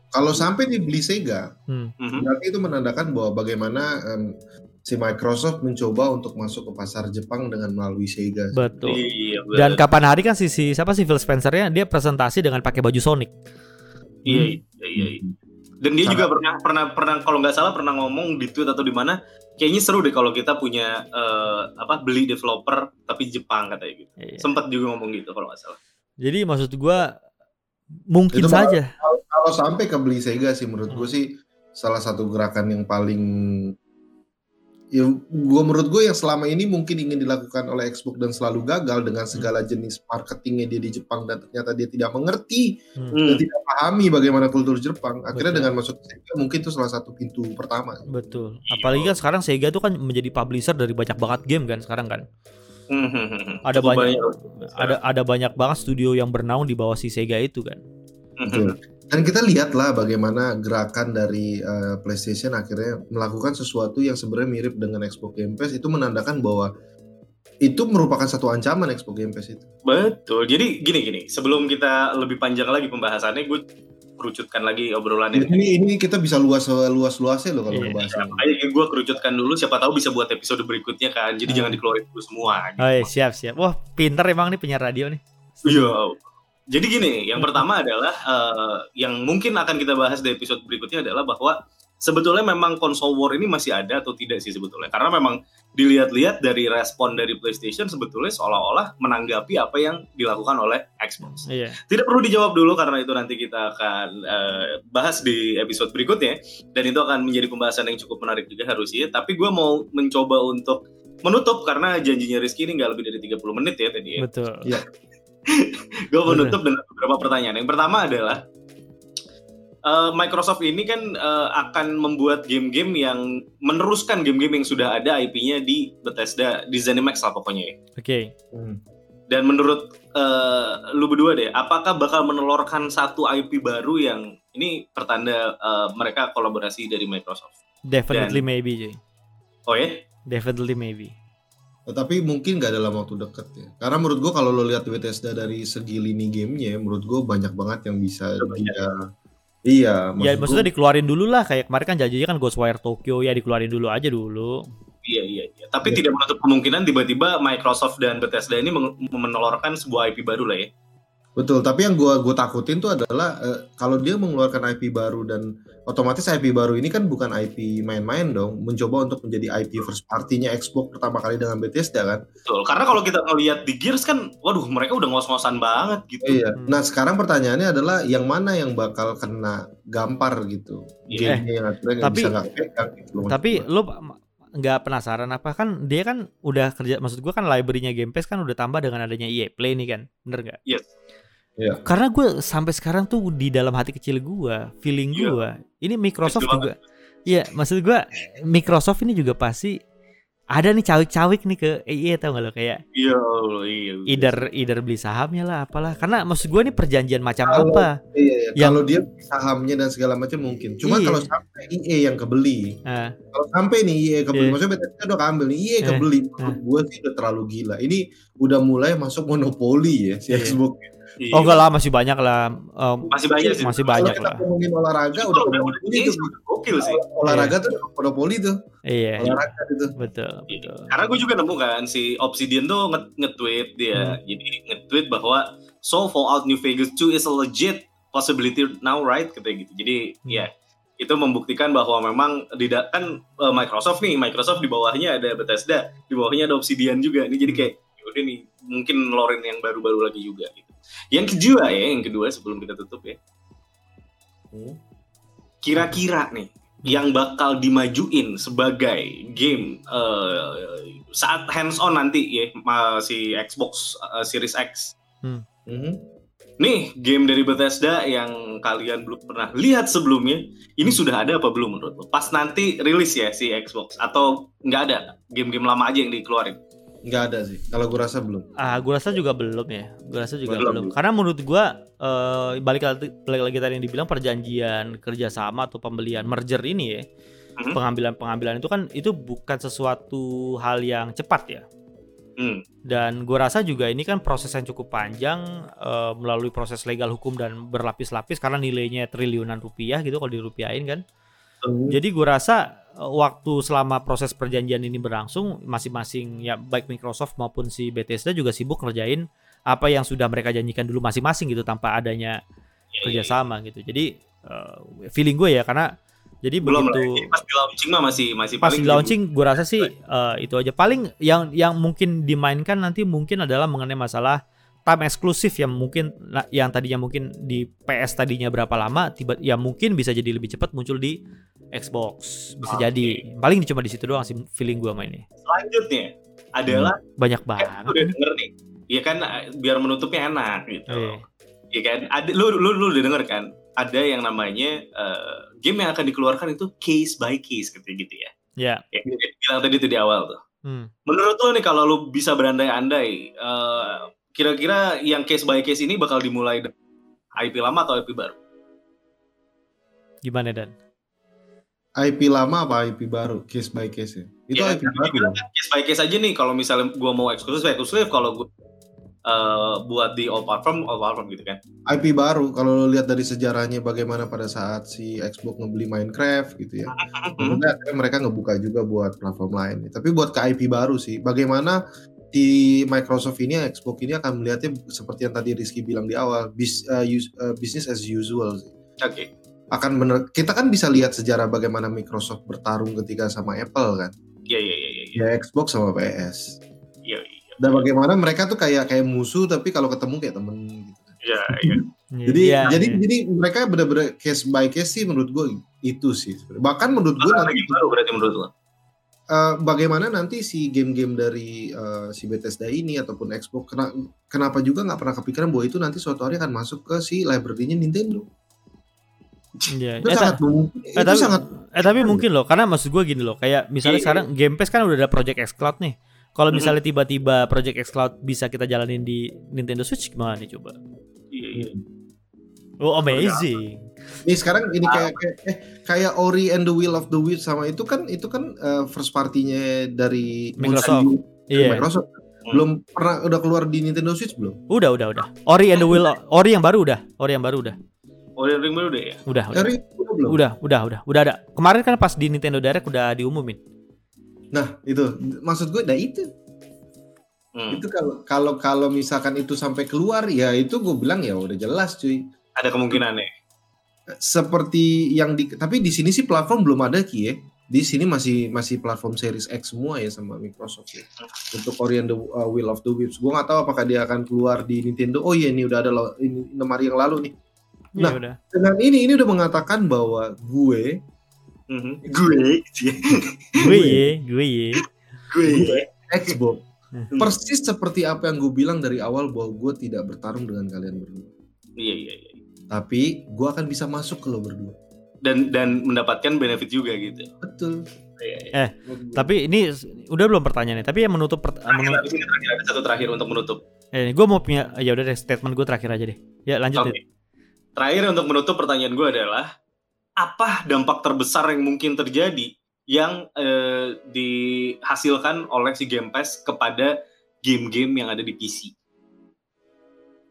kalau sampai dibeli Sega, Hmm. Mhm. berarti itu menandakan bahwa bagaimana em, si Microsoft mencoba untuk masuk ke pasar Jepang dengan melalui Sega. betul Iya, bener. Dan kapan hari kan si, si siapa sih Phil Spencer-nya dia presentasi dengan pakai baju Sonic. Iya, iya, iya, iya. Dan dia Sangat. juga pernah pernah pernah kalau nggak salah pernah ngomong di tweet atau di mana kayaknya seru deh kalau kita punya eh, apa beli developer tapi Jepang katanya gitu. Iya. Sempat juga ngomong gitu kalau nggak salah. Jadi maksud gua mungkin Itu saja. Kalau sampai ke beli Sega sih menurut gue sih salah satu gerakan yang paling ya gue menurut gue yang selama ini mungkin ingin dilakukan oleh Xbox dan selalu gagal dengan segala jenis marketingnya dia di Jepang dan ternyata dia tidak mengerti Hmm, dan tidak pahami bagaimana kultur Jepang akhirnya Betul. dengan masuk Sega mungkin itu salah satu pintu pertama betul. Apalagi kan sekarang Sega tuh kan menjadi publisher dari banyak banget game kan sekarang kan. Ada Cukup banyak, ada ada banyak banget studio yang bernaung di bawah si Sega itu kan. Betul. Dan kita lihatlah bagaimana gerakan dari eh, PlayStation akhirnya melakukan sesuatu yang sebenarnya mirip dengan Xbox Game Pass itu menandakan bahwa itu merupakan satu ancaman Xbox Game Pass itu. Betul. Jadi gini gini, sebelum kita lebih panjang lagi pembahasannya, gue kerucutkan lagi obrolan ini. Ini ini kita bisa luas luas luasnya loh kalau Iya. ngebahas. Makanya gue kerucutkan dulu, siapa tahu bisa buat episode berikutnya kan. Jadi Hmm. jangan dikeluarin dulu semua. Gitu. Oh iya, siap siap. Wah pinter emang nih penyiar radio nih. Iya. Jadi gini, yang pertama adalah eh, yang mungkin akan kita bahas di episode berikutnya adalah bahwa sebetulnya memang konsol war ini masih ada atau tidak sih sebetulnya. Karena memang dilihat-lihat dari respon dari PlayStation sebetulnya seolah-olah menanggapi apa yang dilakukan oleh Xbox. Iya. Tidak perlu dijawab dulu karena itu nanti kita akan eh, bahas di episode berikutnya dan itu akan menjadi pembahasan yang cukup menarik juga harusnya. Tapi gue mau mencoba untuk menutup karena janjinya Rizky ini nggak lebih dari 30 menit ya tadi ya. Betul. Gue menutup dengan beberapa pertanyaan. Yang pertama adalah eh, Microsoft ini kan eh, akan membuat game-game yang meneruskan game-game yang sudah ada IP-nya di Bethesda, di ZeniMax lah pokoknya ya. Oke. Dan menurut eh, lu berdua deh, apakah bakal menelurkan satu IP baru yang ini pertanda eh, mereka kolaborasi dari Microsoft? Definitely maybe cuy. Oh ya? Definitely maybe. Tetapi mungkin nggak dalam waktu dekat ya. Karena menurut gua kalau lo lihat Bethesda dari segi lini gamenya, menurut gua banyak banget yang bisa dia Iya, Ya maksud maksudnya gua- dikeluarin dulu lah kayak kemarin kan janjinya kan Ghostwire Tokyo ya dikeluarin dulu aja dulu. Iya iya iya. tapi Iya. tidak menutup kemungkinan tiba-tiba Microsoft dan Bethesda ini menelurkan sebuah IP baru lah ya. Betul, tapi yang gua gua takutin tuh adalah eh, kalau dia mengeluarkan IP baru dan otomatis IP baru ini kan bukan IP main-main dong, mencoba untuk menjadi IP first party-nya Xbox pertama kali dengan Bethesda kan. Betul. Karena kalau kita ngelihat di Gears kan, waduh mereka udah ngos-ngosan banget gitu. Iya. Hmm. Nah, sekarang pertanyaannya adalah yang mana yang bakal kena gampar gitu. Iya. Gamenya yang akhirnya tapi- bisa nggak pegang gitu. Tapi lu nggak penasaran apa kan dia kan udah kerja maksud gua kan library-nya Game Pass kan udah tambah dengan adanya EA Play nih kan. Bener nggak? Yes. Iya. Karena gue sampai sekarang tuh di dalam hati kecil gua, feeling Iya. gua, ini Microsoft Kecil juga. Iya, maksud gua Microsoft ini juga pasti ada nih cawik-cawik nih ke EA tau gak lo kayak Iya, Allah, iya. either either beli sahamnya lah apalah karena maksud gua ini perjanjian macam Kalau- apa Iya, iya. Yang- Kalau dia sahamnya dan segala macam mungkin. Cuma Iya. kalau sampai EA yang kebeli, Ah, kalau sampai nih EA kebeli, Iya. maksudnya Bethesda udah keambil nih, EA Eh, kebeli, menurut gue sih udah terlalu gila. Ini udah mulai masuk monopoli ya si Iya. Xbox. Iya. oh enggak lah masih banyak lah Em, Masih banyak sih. masih Kalau banyak kita lah ngomongin olahraga Itu udah udah udah monopoli ini tuh. gokil sih. Olahraga tuh udah monopoli tuh. iya Olahraga itu. betul betul Karena gue juga nemu kan si Obsidian tuh nge- nge-tweet dia. Hmm. Jadi nge-tweet bahwa so Fallout New Vegas 2 is a legit possibility now right katanya gitu. Jadi Hmm. ya itu membuktikan bahwa memang tidak kan eh, Microsoft nih, Microsoft di bawahnya ada Bethesda, di bawahnya ada Obsidian juga. Ini jadi Hmm. kayak udah nih mungkin lorin yang baru-baru lagi juga gitu. Yang kedua ya, yang kedua sebelum kita tutup ya. Kira-kira nih yang bakal dimajuin sebagai game eh, saat hands on nanti ya ma- si Xbox eh, Series X. Mhm. Nih game dari Bethesda yang kalian belum pernah lihat sebelumnya, ini sudah ada apa belum menurut lo? Pas nanti rilis ya si Xbox atau nggak ada game-game lama aja yang dikeluarin? Nggak ada sih. Kalau gue rasa belum. ah gue rasa juga belum ya gue rasa juga Belum. belum, karena menurut gua eh, balik lagi balik lagi tadi yang dibilang perjanjian kerjasama atau pembelian merger ini ya Mhm. pengambilan pengambilan itu kan itu bukan sesuatu hal yang cepat ya Hmm. dan gue rasa juga ini kan proses yang cukup panjang eh, melalui proses legal hukum dan berlapis-lapis karena nilainya triliunan rupiah gitu kalau dirupiahin kan jadi gue rasa waktu selama proses perjanjian ini berlangsung masing-masing ya baik Microsoft maupun si Bethesda juga sibuk ngerjain apa yang sudah mereka janjikan dulu masing-masing gitu tanpa adanya Ya, ya, ya. kerjasama gitu. Jadi eh, feeling gue ya karena jadi Belum begitu pas di launching mah masih masih pas paling di launching gue rasa sih eh, itu aja. Paling yang yang mungkin dimainkan nanti mungkin adalah mengenai masalah time eksklusif yang mungkin nah, yang tadinya mungkin di PS tadinya berapa lama tiba ya mungkin bisa jadi lebih cepat muncul di Xbox bisa Oke. jadi paling cuma di situ doang sih feeling gue main ini selanjutnya adalah banyak kan banget udah denger nih Iya kan eh, biar menutupnya enak gitu. Iya. Iya kan? Ada lu lu lu udah denger kan? Ada yang namanya eh, game yang akan dikeluarkan itu case by case gitu gitu ya. ya Yang gue bilang tadi tuh di awal tuh. hmm. Menurut lo nih kalau lu bisa berandai-andai eh, kira-kira yang case by case ini bakal dimulai dari IP lama atau IP baru? gimana dan IP lama apa IP baru? Case by case ya. Itu Iya, IP baru. kan case by case aja nih kalau misalnya gua mau eksklusif eksklusif kalau gua eh, buat di all platform all platform gitu kan. IP baru kalau lo lihat dari sejarahnya bagaimana pada saat si Xbox ngebeli Minecraft gitu ya. Akhirnya mereka ngebuka juga buat platform lain. Tapi buat ke IP baru sih, bagaimana di Microsoft ini Xbox ini akan melihatnya seperti yang tadi Rizky bilang di awal, bis, uh, us- uh, business as usual sih. Oke. Akan bener, kita kan bisa lihat sejarah bagaimana Microsoft bertarung ketika sama Apple kan, Iya iya iya iya. ya Xbox sama PS. Iya iya. Dan bagaimana mereka tuh kayak kayak musuh tapi kalau ketemu kayak temen gitu. Iya iya. Jadi Iya, jadi iya. jadi mereka benar-benar case by case sih menurut gue itu sih. Bahkan menurut gue nanti lagi baru berarti menurut lo? eh, bagaimana nanti si game-game dari eh, si Bethesda ini ataupun Xbox kena- kenapa juga nggak pernah kepikiran bahwa itu nanti suatu hari akan masuk ke si library-nya Nintendo. Iya. Itu Eh, sangat mungkin. eh, itu tapi, sangat eh tapi mungkin loh karena maksud gue gini loh kayak misalnya Iya. sekarang Game Pass kan udah ada Project X Cloud nih kalau misalnya tiba-tiba Project X Cloud bisa kita jalanin di Nintendo Switch gimana nih coba Iya iya. oh amazing ini sekarang ini kayak kayak eh, kayak Ori and the Will of the Wisps sama itu kan itu kan eh, first party-nya dari Microsoft. Iya Microsoft. Belum pernah udah keluar di Nintendo Switch belum? udah udah udah Ori and the Will Ori yang baru udah Ori yang baru udah Oh yang ring baru deh ya. udah udah Dari udah belum? udah udah udah udah ada kemarin kan pas di Nintendo Direct udah diumumin Nah itu maksud gue, nah itu Hmm. itu kalau kalau kalau misalkan itu sampai keluar ya itu gue bilang ya udah jelas cuy. Ada kemungkinan ya. Seperti yang di tapi di sini sih platform belum ada ki ya. Di sini masih masih platform Series X semua ya sama Microsoft ya. Untuk Ori and the uh, Will of the Wisps. Gue nggak tahu apakah dia akan keluar di Nintendo. Oh iya ini udah ada lo, ini enam hari yang lalu nih. Ya Nah. udah. Dengan ini ini udah mengatakan bahwa gue Mhm. Gue, Gue ye, gue ye. gue. Xbox Hmm. persis seperti apa yang gue bilang dari awal bahwa gue tidak bertarung dengan kalian berdua. Iya iya iya. Tapi gue akan bisa masuk ke lo berdua. Dan dan mendapatkan benefit juga gitu. Betul. Iya, iya. Eh, Tapi ini udah belum pertanyaannya. Tapi yang menutup pert- Terakhir, menu- habis ini terakhir ada satu terakhir untuk menutup. eh, gue mau punya ya udah deh statement gue terakhir aja deh. Ya lanjut Oke. deh. Terakhir untuk menutup pertanyaan gue adalah apa dampak terbesar yang mungkin terjadi yang eh, dihasilkan oleh si Game Pass kepada game-game yang ada di PC?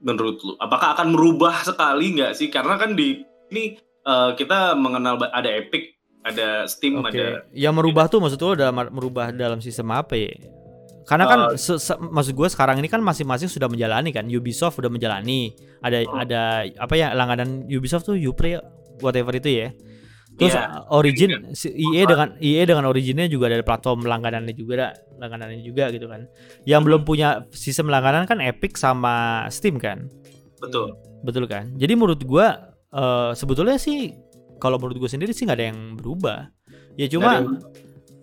Menurut lu, apakah akan merubah sekali nggak sih? Karena kan di ini eh, kita mengenal ada Epic, ada Steam, Oke. ada Yang merubah tuh maksud lo dalam merubah dalam sistem apa ya? Karena kan Uh, se- se- maksud gue sekarang ini kan masing-masing sudah menjalani kan. Ubisoft udah menjalani. Ada Hmm. ada apa ya langganan Ubisoft tuh Uplay whatever itu ya. Terus Iya. Origin EA dengan EA dengan Originnya juga ada platform langganannya juga ada langganannya juga gitu kan. Yang belum punya sistem langganan kan Epic sama Steam kan. betul. Betul kan? Jadi menurut gua eh, sebetulnya sih kalau menurut gue sendiri sih nggak ada yang berubah. Ya cuma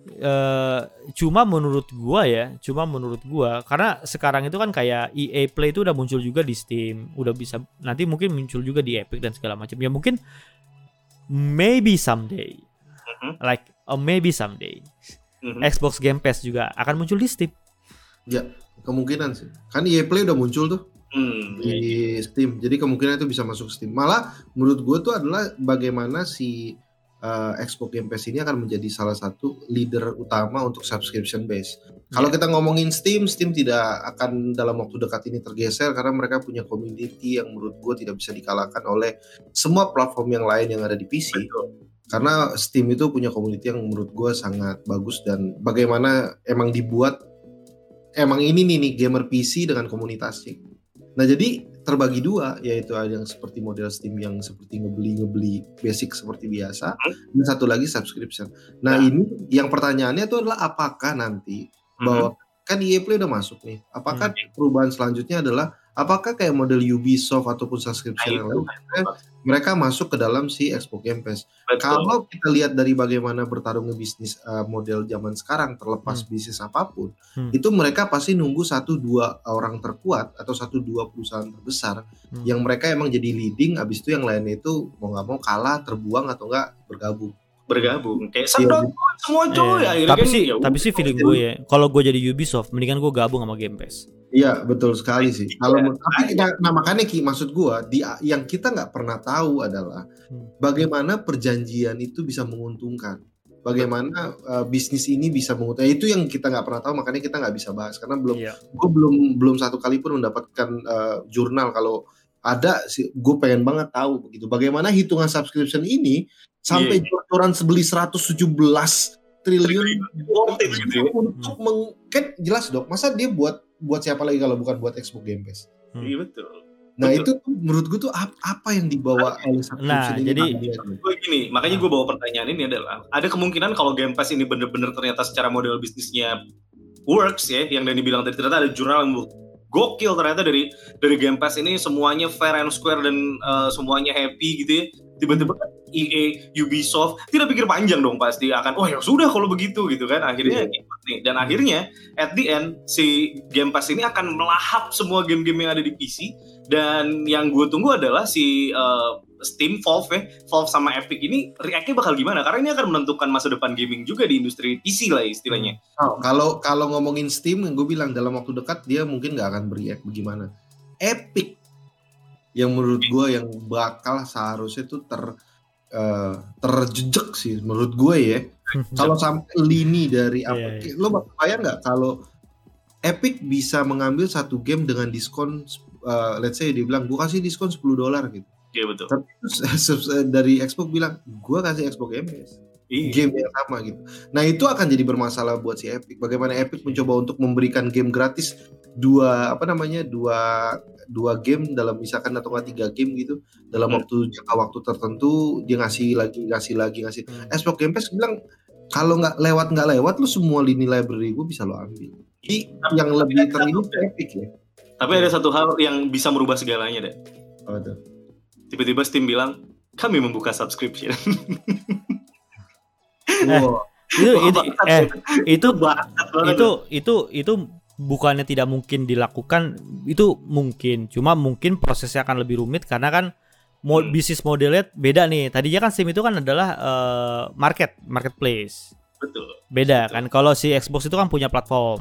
eh cuma menurut gua ya, cuma menurut gua karena sekarang itu kan kayak EA Play itu udah muncul juga di Steam, udah bisa nanti mungkin muncul juga di Epic dan segala macam. Ya mungkin maybe someday. Mhm. Like uh, maybe someday Mhm. Xbox Game Pass juga akan muncul di Steam. Ya kemungkinan sih. Kan EA Play udah muncul tuh Hmm, di. Steam. Jadi kemungkinan itu bisa masuk Steam. Malah menurut gue tuh adalah bagaimana si uh, Xbox Game Pass ini akan menjadi salah satu leader utama untuk subscription base. Kalau Iya. kita ngomongin Steam, Steam tidak akan dalam waktu dekat ini tergeser karena mereka punya community yang menurut gue tidak bisa dikalahkan oleh semua platform yang lain yang ada di PC. Karena Steam itu punya community yang menurut gue sangat bagus dan bagaimana emang dibuat emang ini nih nih gamer PC dengan komunitasnya. Nah jadi terbagi dua yaitu ada yang seperti model Steam yang seperti ngebeli ngebeli basic seperti biasa dan satu lagi subscription. Nah Nah. ini yang pertanyaannya itu adalah apakah nanti bahwa kan EA Play udah masuk nih. Apakah perubahan selanjutnya adalah apakah kayak model Ubisoft ataupun subscription Nah, yang lain mereka masuk ke dalam si Xbox Game Pass. Betul. Kalau kita lihat dari bagaimana bertarungnya bisnis uh, model zaman sekarang terlepas bisnis apa pun, Hmm. itu mereka pasti nunggu satu dua orang terkuat atau satu dua perusahaan terbesar Hmm. yang mereka emang jadi leading, abis itu yang lainnya itu mau nggak mau kalah, terbuang atau enggak bergabung. Bergabung kayak Iya, sedot semua cuy Eh, akhirnya tapi kan sih ya tapi sih feeling gue ya, kalau gue jadi Ubisoft mendingan gue gabung sama Game Pass. Iya betul sekali sih. Iya. Kalau men- tapi nah, nah, makanya ki maksud gua di yang kita nggak pernah tahu adalah Hmm. bagaimana perjanjian itu bisa menguntungkan. Bagaimana uh, bisnis ini bisa menguntungkan. Itu yang kita nggak pernah tahu makanya kita nggak bisa bahas karena belum Iya. gue belum belum satu kali pun mendapatkan uh, jurnal kalau ada sih gue pengen banget tahu begitu. Bagaimana hitungan subscription ini sampai Iya. jor-joran sebeli 117 triliun it gitu ya. untuk meng kan jelas dok masa dia buat buat siapa lagi kalau bukan buat Xbox Game Pass? Iya betul. Nah Betul. itu tuh menurut gue tuh ap- apa yang dibawa oleh subscription Nah, ini? jadi- namanya? gue gini makanya gue bawa pertanyaan ini adalah ada kemungkinan kalau Game Pass ini bener-bener ternyata secara model bisnisnya works ya yang Dani bilang tadi ternyata ada jurnal yang gokil ternyata dari dari Game Pass ini semuanya fair and square dan uh, semuanya happy gitu ya. Tiba-tiba EA Ubisoft tidak pikir panjang dong pasti akan oh ya sudah kalau begitu gitu kan. Akhirnya ikut nih. Dan akhirnya at the end si Game Pass ini akan melahap semua game-game yang ada di PC dan yang gue tunggu adalah si uh, Steam, Valve ya, Valve sama Epic ini react-nya bakal gimana? Karena ini akan menentukan masa depan gaming juga di industri PC lah istilahnya. Oh, kalau kalau ngomongin Steam yang gue bilang dalam waktu dekat dia mungkin nggak akan beriak bagaimana Epic yang menurut gue yang bakal seharusnya tuh ter eh, terjejek sih menurut gue ya kalau sampai lini dari apa Iya, iya. lo bayang nggak kalau Epic bisa mengambil satu game dengan diskon eh, let's say dia bilang gue kasih diskon 10 dolar gitu Iya betul. tapi terus dari Xbox bilang gue kasih Xbox Game Pass Iya. game yang sama gitu. Nah itu akan jadi bermasalah buat si Epic. Bagaimana Epic mencoba untuk memberikan game gratis dua apa namanya dua dua game dalam misalkan atau nggak tiga game gitu dalam Hmm. waktu jangka waktu tertentu dia ngasih lagi ngasih lagi ngasih. Hmm. Xbox Game Pass bilang kalau nggak lewat nggak lewat lu semua lini library gue bisa lo ambil. Jadi yang lebih terlihat Epic ya. Tapi ada satu hal yang bisa merubah segalanya deh. Tuh? Tiba-tiba Steam bilang kami membuka subscription. Wow. itu itu eh itu Bangsat banget. itu itu itu bukannya tidak mungkin dilakukan itu mungkin cuma mungkin prosesnya akan lebih rumit karena kan mo- Hmm. bisnis modelnya beda nih tadinya kan Steam itu kan adalah eh, market marketplace betul. beda kan kalau si Xbox itu kan punya platform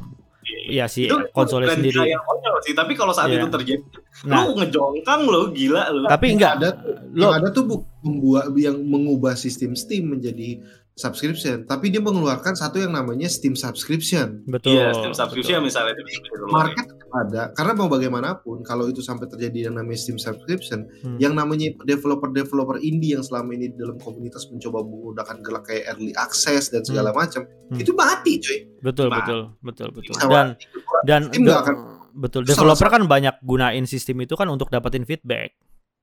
ya si Itu konsolnya bukan sendiri yang konyol sih, tapi kalau saat Iya. itu terjadi, nah lu ngejongkang lo, gila lu. tapi enggak ada lo yang ada tuh bu, membuat yang mengubah sistem Steam menjadi subscription, tapi dia mengeluarkan satu yang namanya Steam subscription. betul Iya, Steam subscription betul. misalnya itu. Market ada karena mau bagaimanapun kalau itu sampai terjadi yang namanya Steam subscription, Hmm. yang namanya developer-developer indie yang selama ini di dalam komunitas mencoba menggunakan gelak kayak early access dan segala macam, Hmm. itu mati coy. betul Nah, betul betul betul Bisa dan mati. dan Steam nggak akan betul developer kan banyak gunain sistem itu kan untuk dapetin feedback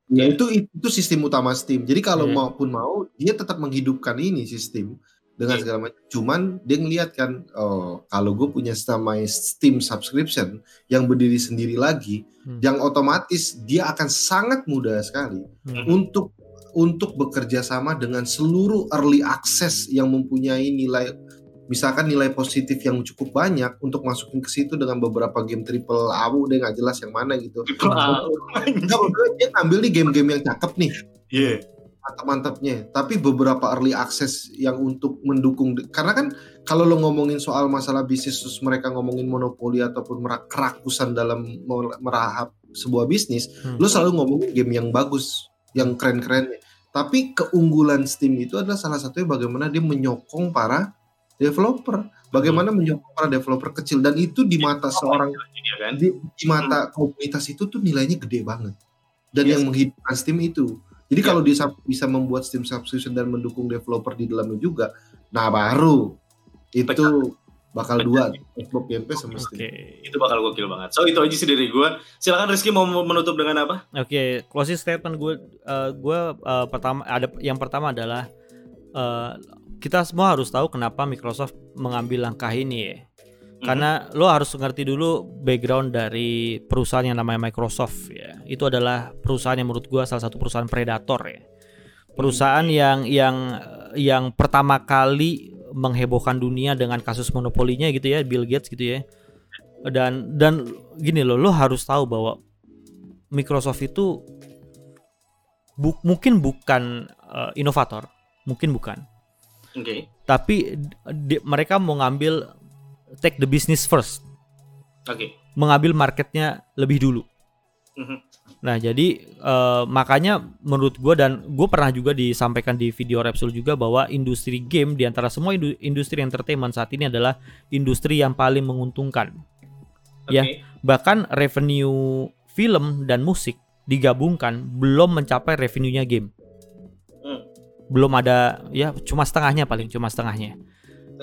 Ya itu itu sistem utama Steam. Jadi kalau Iya. maupun mau dia tetap menghidupkan ini sistem dengan Iya. segala macam. Cuman dia ngeliat kan, oh kalau gue punya namanya Steam subscription yang berdiri sendiri lagi, Hmm. yang otomatis dia akan sangat mudah sekali Hmm. untuk untuk bekerja sama dengan seluruh early access yang mempunyai nilai misalkan nilai positif yang cukup banyak untuk masukin ke situ dengan beberapa game triple A udah nggak jelas yang mana gitu. Triple A. Enggak, maksudnya dia ngambil nih game-game yang cakep nih Iya. Mantap-mantapnya tapi beberapa early access yang untuk mendukung karena kan kalau lo ngomongin soal masalah bisnis terus mereka ngomongin monopoli ataupun kerakusan dalam mer- merahap sebuah bisnis Hmm. lo selalu ngomongin game yang bagus yang keren-keren. Tapi keunggulan Steam itu adalah salah satunya bagaimana dia menyokong para developer. Bagaimana menyokong para developer kecil. Dan itu di mata seorang Iya kan? di, di mata komunitas itu tuh nilainya gede banget. Dan Yes. yang menghidupkan Steam itu jadi Ya. kalau dia sa- bisa membuat Steam subscription dan mendukung developer di dalamnya juga nah baru itu bakal dua Xbox Game Pass sama Steam Itu bakal gokil banget. So itu aja sih dari gue. Silakan Rizky mau menutup dengan apa? Oke, closing statement gue, eh, gue eh, pertama ada yang pertama adalah eh, kita semua harus tahu kenapa Microsoft mengambil langkah ini ya. Karena lo harus ngerti dulu background dari perusahaan yang namanya Microsoft ya. Itu adalah perusahaan yang menurut gue salah satu perusahaan predator ya. Perusahaan yang yang yang pertama kali menghebohkan dunia dengan kasus monopolinya gitu ya, Bill Gates gitu ya. Dan dan gini loh, lo harus tahu bahwa Microsoft itu bu- mungkin bukan eh, inovator, mungkin bukan, Oke. tapi di- mereka mau ngambil take the business first, Oke. mengambil marketnya lebih dulu. Mhm. Nah jadi eh, makanya menurut gue dan gue pernah juga disampaikan di video Repsol juga bahwa industri game di antara semua indu- industri entertainment saat ini adalah industri yang paling menguntungkan. Oke. Ya. Bahkan revenue film dan musik digabungkan belum mencapai revenue-nya game. Hmm. Belum ada ya cuma setengahnya paling cuma setengahnya.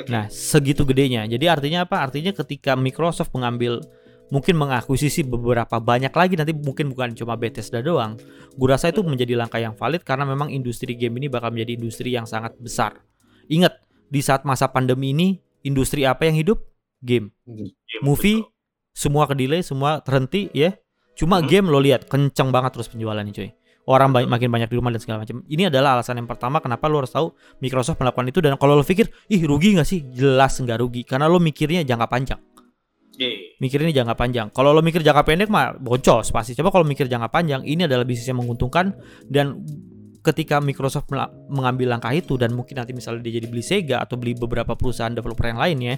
Nah, segitu gedenya. Jadi artinya apa? Artinya ketika Microsoft mengambil mungkin mengakuisisi beberapa banyak lagi nanti mungkin bukan cuma Bethesda doang. Gue rasa itu menjadi langkah yang valid karena memang industri game ini bakal menjadi industri yang sangat besar. Ingat, di saat masa pandemi ini industri apa yang hidup? Game. Game, movie, betul. Semua ke delay, semua terhenti ya. Cuma Hmm. game lo lihat kenceng banget terus penjualannya cuy. Orang ba- makin banyak di rumah dan segala macam. Ini adalah alasan yang pertama kenapa lo harus tahu Microsoft melakukan itu dan kalau lo pikir, ih rugi nggak sih? Jelas nggak rugi karena lo mikirnya jangka panjang. Oke. Mikirnya jangka panjang. Kalau lo mikir jangka pendek mah boncos pasti. Coba kalau mikir jangka panjang, ini adalah bisnis yang menguntungkan dan ketika Microsoft mengambil langkah itu dan mungkin nanti misalnya dia jadi beli Sega atau beli beberapa perusahaan developer yang lainnya,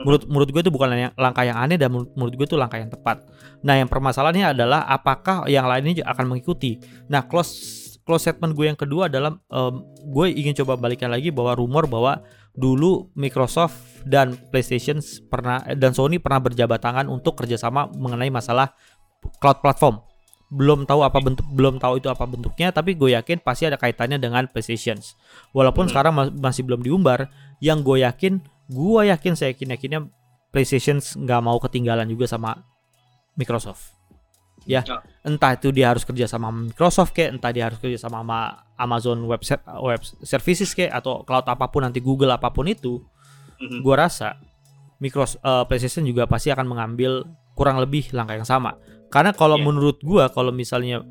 menurut menurut gue itu bukan langkah yang aneh dan menurut, menurut gue itu langkah yang tepat. Nah, yang permasalahannya adalah apakah yang lainnya juga akan mengikuti. Nah, close close statement gue yang kedua adalah em, gue ingin coba balikan lagi bahwa rumor bahwa dulu Microsoft dan PlayStation pernah dan Sony pernah berjabat tangan untuk kerjasama mengenai masalah cloud platform belum tahu apa bentuk belum tahu itu apa bentuknya tapi gue yakin pasti ada kaitannya dengan PlayStation walaupun Hmm. sekarang ma- masih belum diumbar yang gue yakin gue yakin saya yakin yakinnya PlayStation nggak mau ketinggalan juga sama Microsoft ya Ya. entah itu dia harus kerja sama Microsoft kayak entah dia harus kerja sama sama Amazon Web Web Services kayak atau cloud apa pun nanti Google apa pun itu Mhm. gue rasa Microsoft PlayStation juga pasti akan mengambil kurang lebih langkah yang sama. Karena kalau Iya. menurut gue kalau misalnya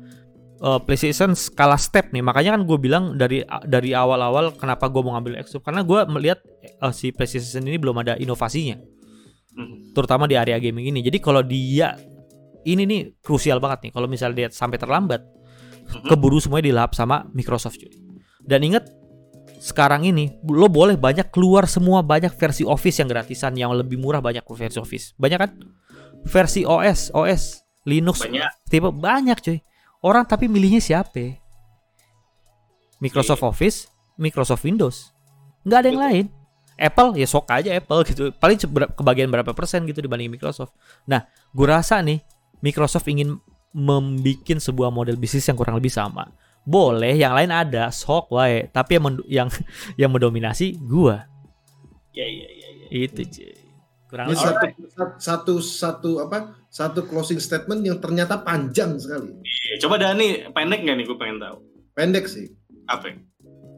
eh, PlayStation skala step nih, makanya kan gue bilang dari dari awal-awal kenapa gue mau ngambil Xbox karena gue melihat eh, si PlayStation ini belum ada inovasinya, Mhm. terutama di area gaming ini. Jadi kalau dia ini nih krusial banget nih kalau misalnya dia sampai terlambat Mhm. keburu semuanya dilahap sama Microsoft cuy. Dan ingat sekarang ini lo boleh banyak keluar semua banyak versi Office yang gratisan yang lebih murah banyak versi Office. Banyak kan? Versi OS, OS, Linux, Banyak. tipe banyak cuy. Orang tapi milihnya siapa? Microsoft Office, Microsoft Windows. nggak ada yang Betul. lain. Apple ya sok aja Apple gitu. Paling kebagian berapa persen gitu dibanding Microsoft. Nah, gue rasa nih Microsoft ingin membikin sebuah model bisnis yang kurang lebih sama. Boleh yang lain ada sok wae, tapi yang yang yang mendominasi gua. Ya ya ya ya. Itu cuy. Kurang Ini lebih. satu, satu satu apa? Satu closing statement yang ternyata panjang sekali. Ya, Coba Dani pendek nggak nih? Gue pengen tahu. Pendek sih. Apa?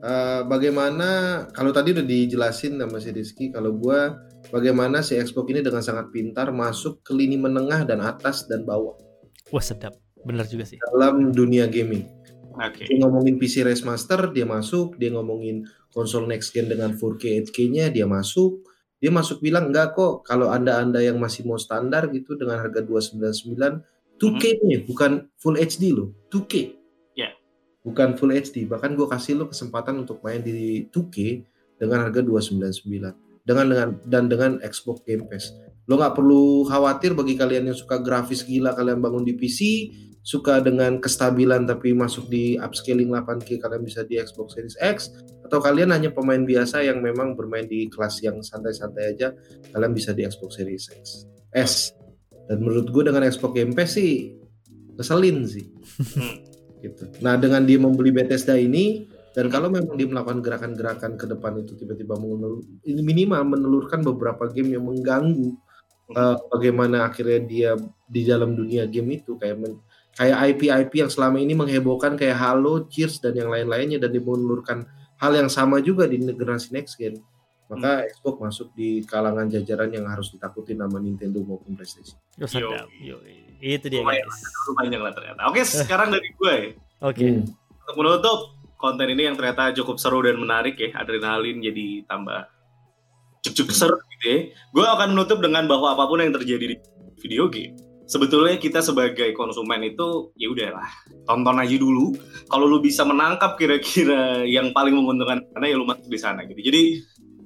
Eh, bagaimana kalau tadi udah dijelasin sama si Rizky kalau gua bagaimana si Xbox ini dengan sangat pintar masuk ke lini menengah dan atas dan bawah Wah sedap. Bener juga sih. dalam dunia gaming. Oke. Dia ngomongin PC Race Master dia masuk, dia ngomongin konsol next gen dengan 4K 8K-nya dia masuk. Dia masuk bilang enggak kok kalau Anda-anda yang masih mau standar gitu dengan harga 299 2K nih bukan full HD loh, 2K. Ya. Bukan full HD, bahkan gue kasih lo kesempatan untuk main di 2K dengan harga 299 dengan dengan dan dengan Xbox Game Pass. Lo nggak perlu khawatir bagi kalian yang suka grafis gila kalian bangun di PC, suka dengan kestabilan tapi masuk di upscaling 8K kalian bisa di Xbox Series X atau kalian hanya pemain biasa yang memang bermain di kelas yang santai-santai aja kalian bisa di Xbox Series X. S. Dan menurut gue dengan Xbox Game Pass sih ngeselin sih. Hmm. gitu. Nah dengan dia membeli Bethesda ini dan kalau memang dia melakukan gerakan-gerakan ke depan itu tiba-tiba menelur, ini minimal menelurkan beberapa game yang mengganggu eh, bagaimana akhirnya dia di dalam dunia game itu kayak men- kayak IP-IP yang selama ini menghebohkan kayak Halo, Cheers dan yang lain-lainnya dan dia menelurkan hal yang sama juga di generasi next gen. Maka Xbox masuk di kalangan jajaran yang harus ditakuti nama Nintendo maupun PlayStation. Yo. Yo, itu dia Lumayan. guys. Lu panjang lah ternyata. Oke, sekarang dari gue. Oke. Hmm. Untuk menutup konten ini yang ternyata cukup seru dan menarik ya, adrenalin jadi tambah cuk-cuk seru gitu ya. Gue akan menutup dengan bahwa apa pun yang terjadi di video game, sebetulnya kita sebagai konsumen itu ya udahlah, tonton aja dulu. Kalau lu bisa menangkap kira-kira yang paling menguntungkan karena ya lu masuk di sana gitu. Jadi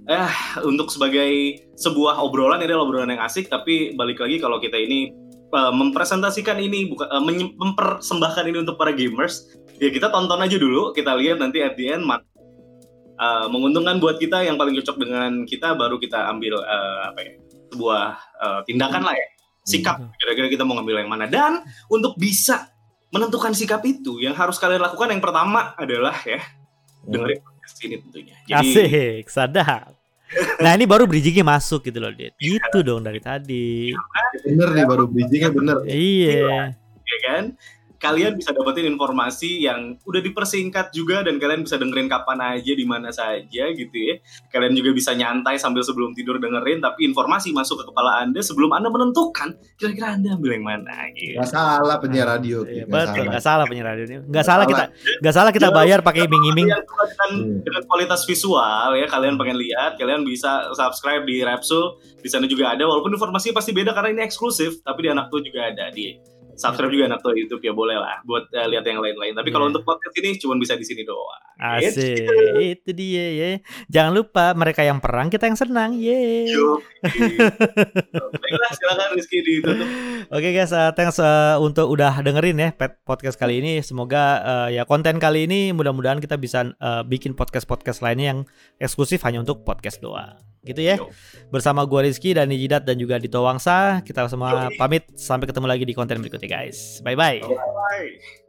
eh untuk sebagai sebuah obrolan ini adalah obrolan yang asik tapi balik lagi kalau kita ini eh, mempresentasikan ini bukan eh, menye- mempersembahkan ini untuk para gamers ya kita tonton aja dulu kita lihat nanti at the end uh, menguntungkan buat kita yang paling cocok dengan kita baru kita ambil uh, apa ya sebuah uh, tindakan lah ya sikap kira-kira kita mau ngambil yang mana dan untuk bisa menentukan sikap itu yang harus kalian lakukan yang pertama adalah ya dengerin podcast ini tentunya jadi Asik, sadap. Nah ini baru bridgingnya masuk gitu loh, Dit. Gitu dong dari tadi. Bener nih baru bridgingnya bener. Iya. ya kan kalian bisa dapetin informasi yang udah dipersingkat juga dan kalian bisa dengerin kapan aja di mana saja gitu ya. Kalian juga bisa nyantai sambil sebelum tidur dengerin tapi informasi masuk ke kepala Anda sebelum Anda menentukan kira-kira Anda ambil yang mana gitu. Gak salah penyiar radio. Iya, Ki. Nggak betul, salah. nggak salah penyiar radio ini. Nggak salah kita, nggak salah kita bayar pakai iming-iming. Dengan, Hmm. dengan kualitas visual ya kalian pengen lihat kalian bisa subscribe di Repsul di sana juga ada walaupun informasinya pasti beda karena ini eksklusif tapi di anak tuh juga ada di subscribe juga anak tuh YouTube ya boleh lah buat eh, lihat yang lain-lain tapi kalau Iya. untuk podcast ini cuma bisa di sini doang Asik, itu dia ya. Jangan lupa mereka yang perang kita yang senang, ye. Baiklah silakan Rizky ditutup. Oke guys, uh, thanks uh, untuk udah dengerin ya pet- podcast kali ini. Semoga uh, ya konten kali ini mudah-mudahan kita bisa uh, bikin podcast-podcast lainnya yang eksklusif hanya untuk podcast doang. Gitu ya. Yo. Bersama gua Rizky dan Nijidat dan juga Dito Wangsa, kita semua pamit sampai ketemu lagi di konten berikutnya guys. Bye bye. Bye.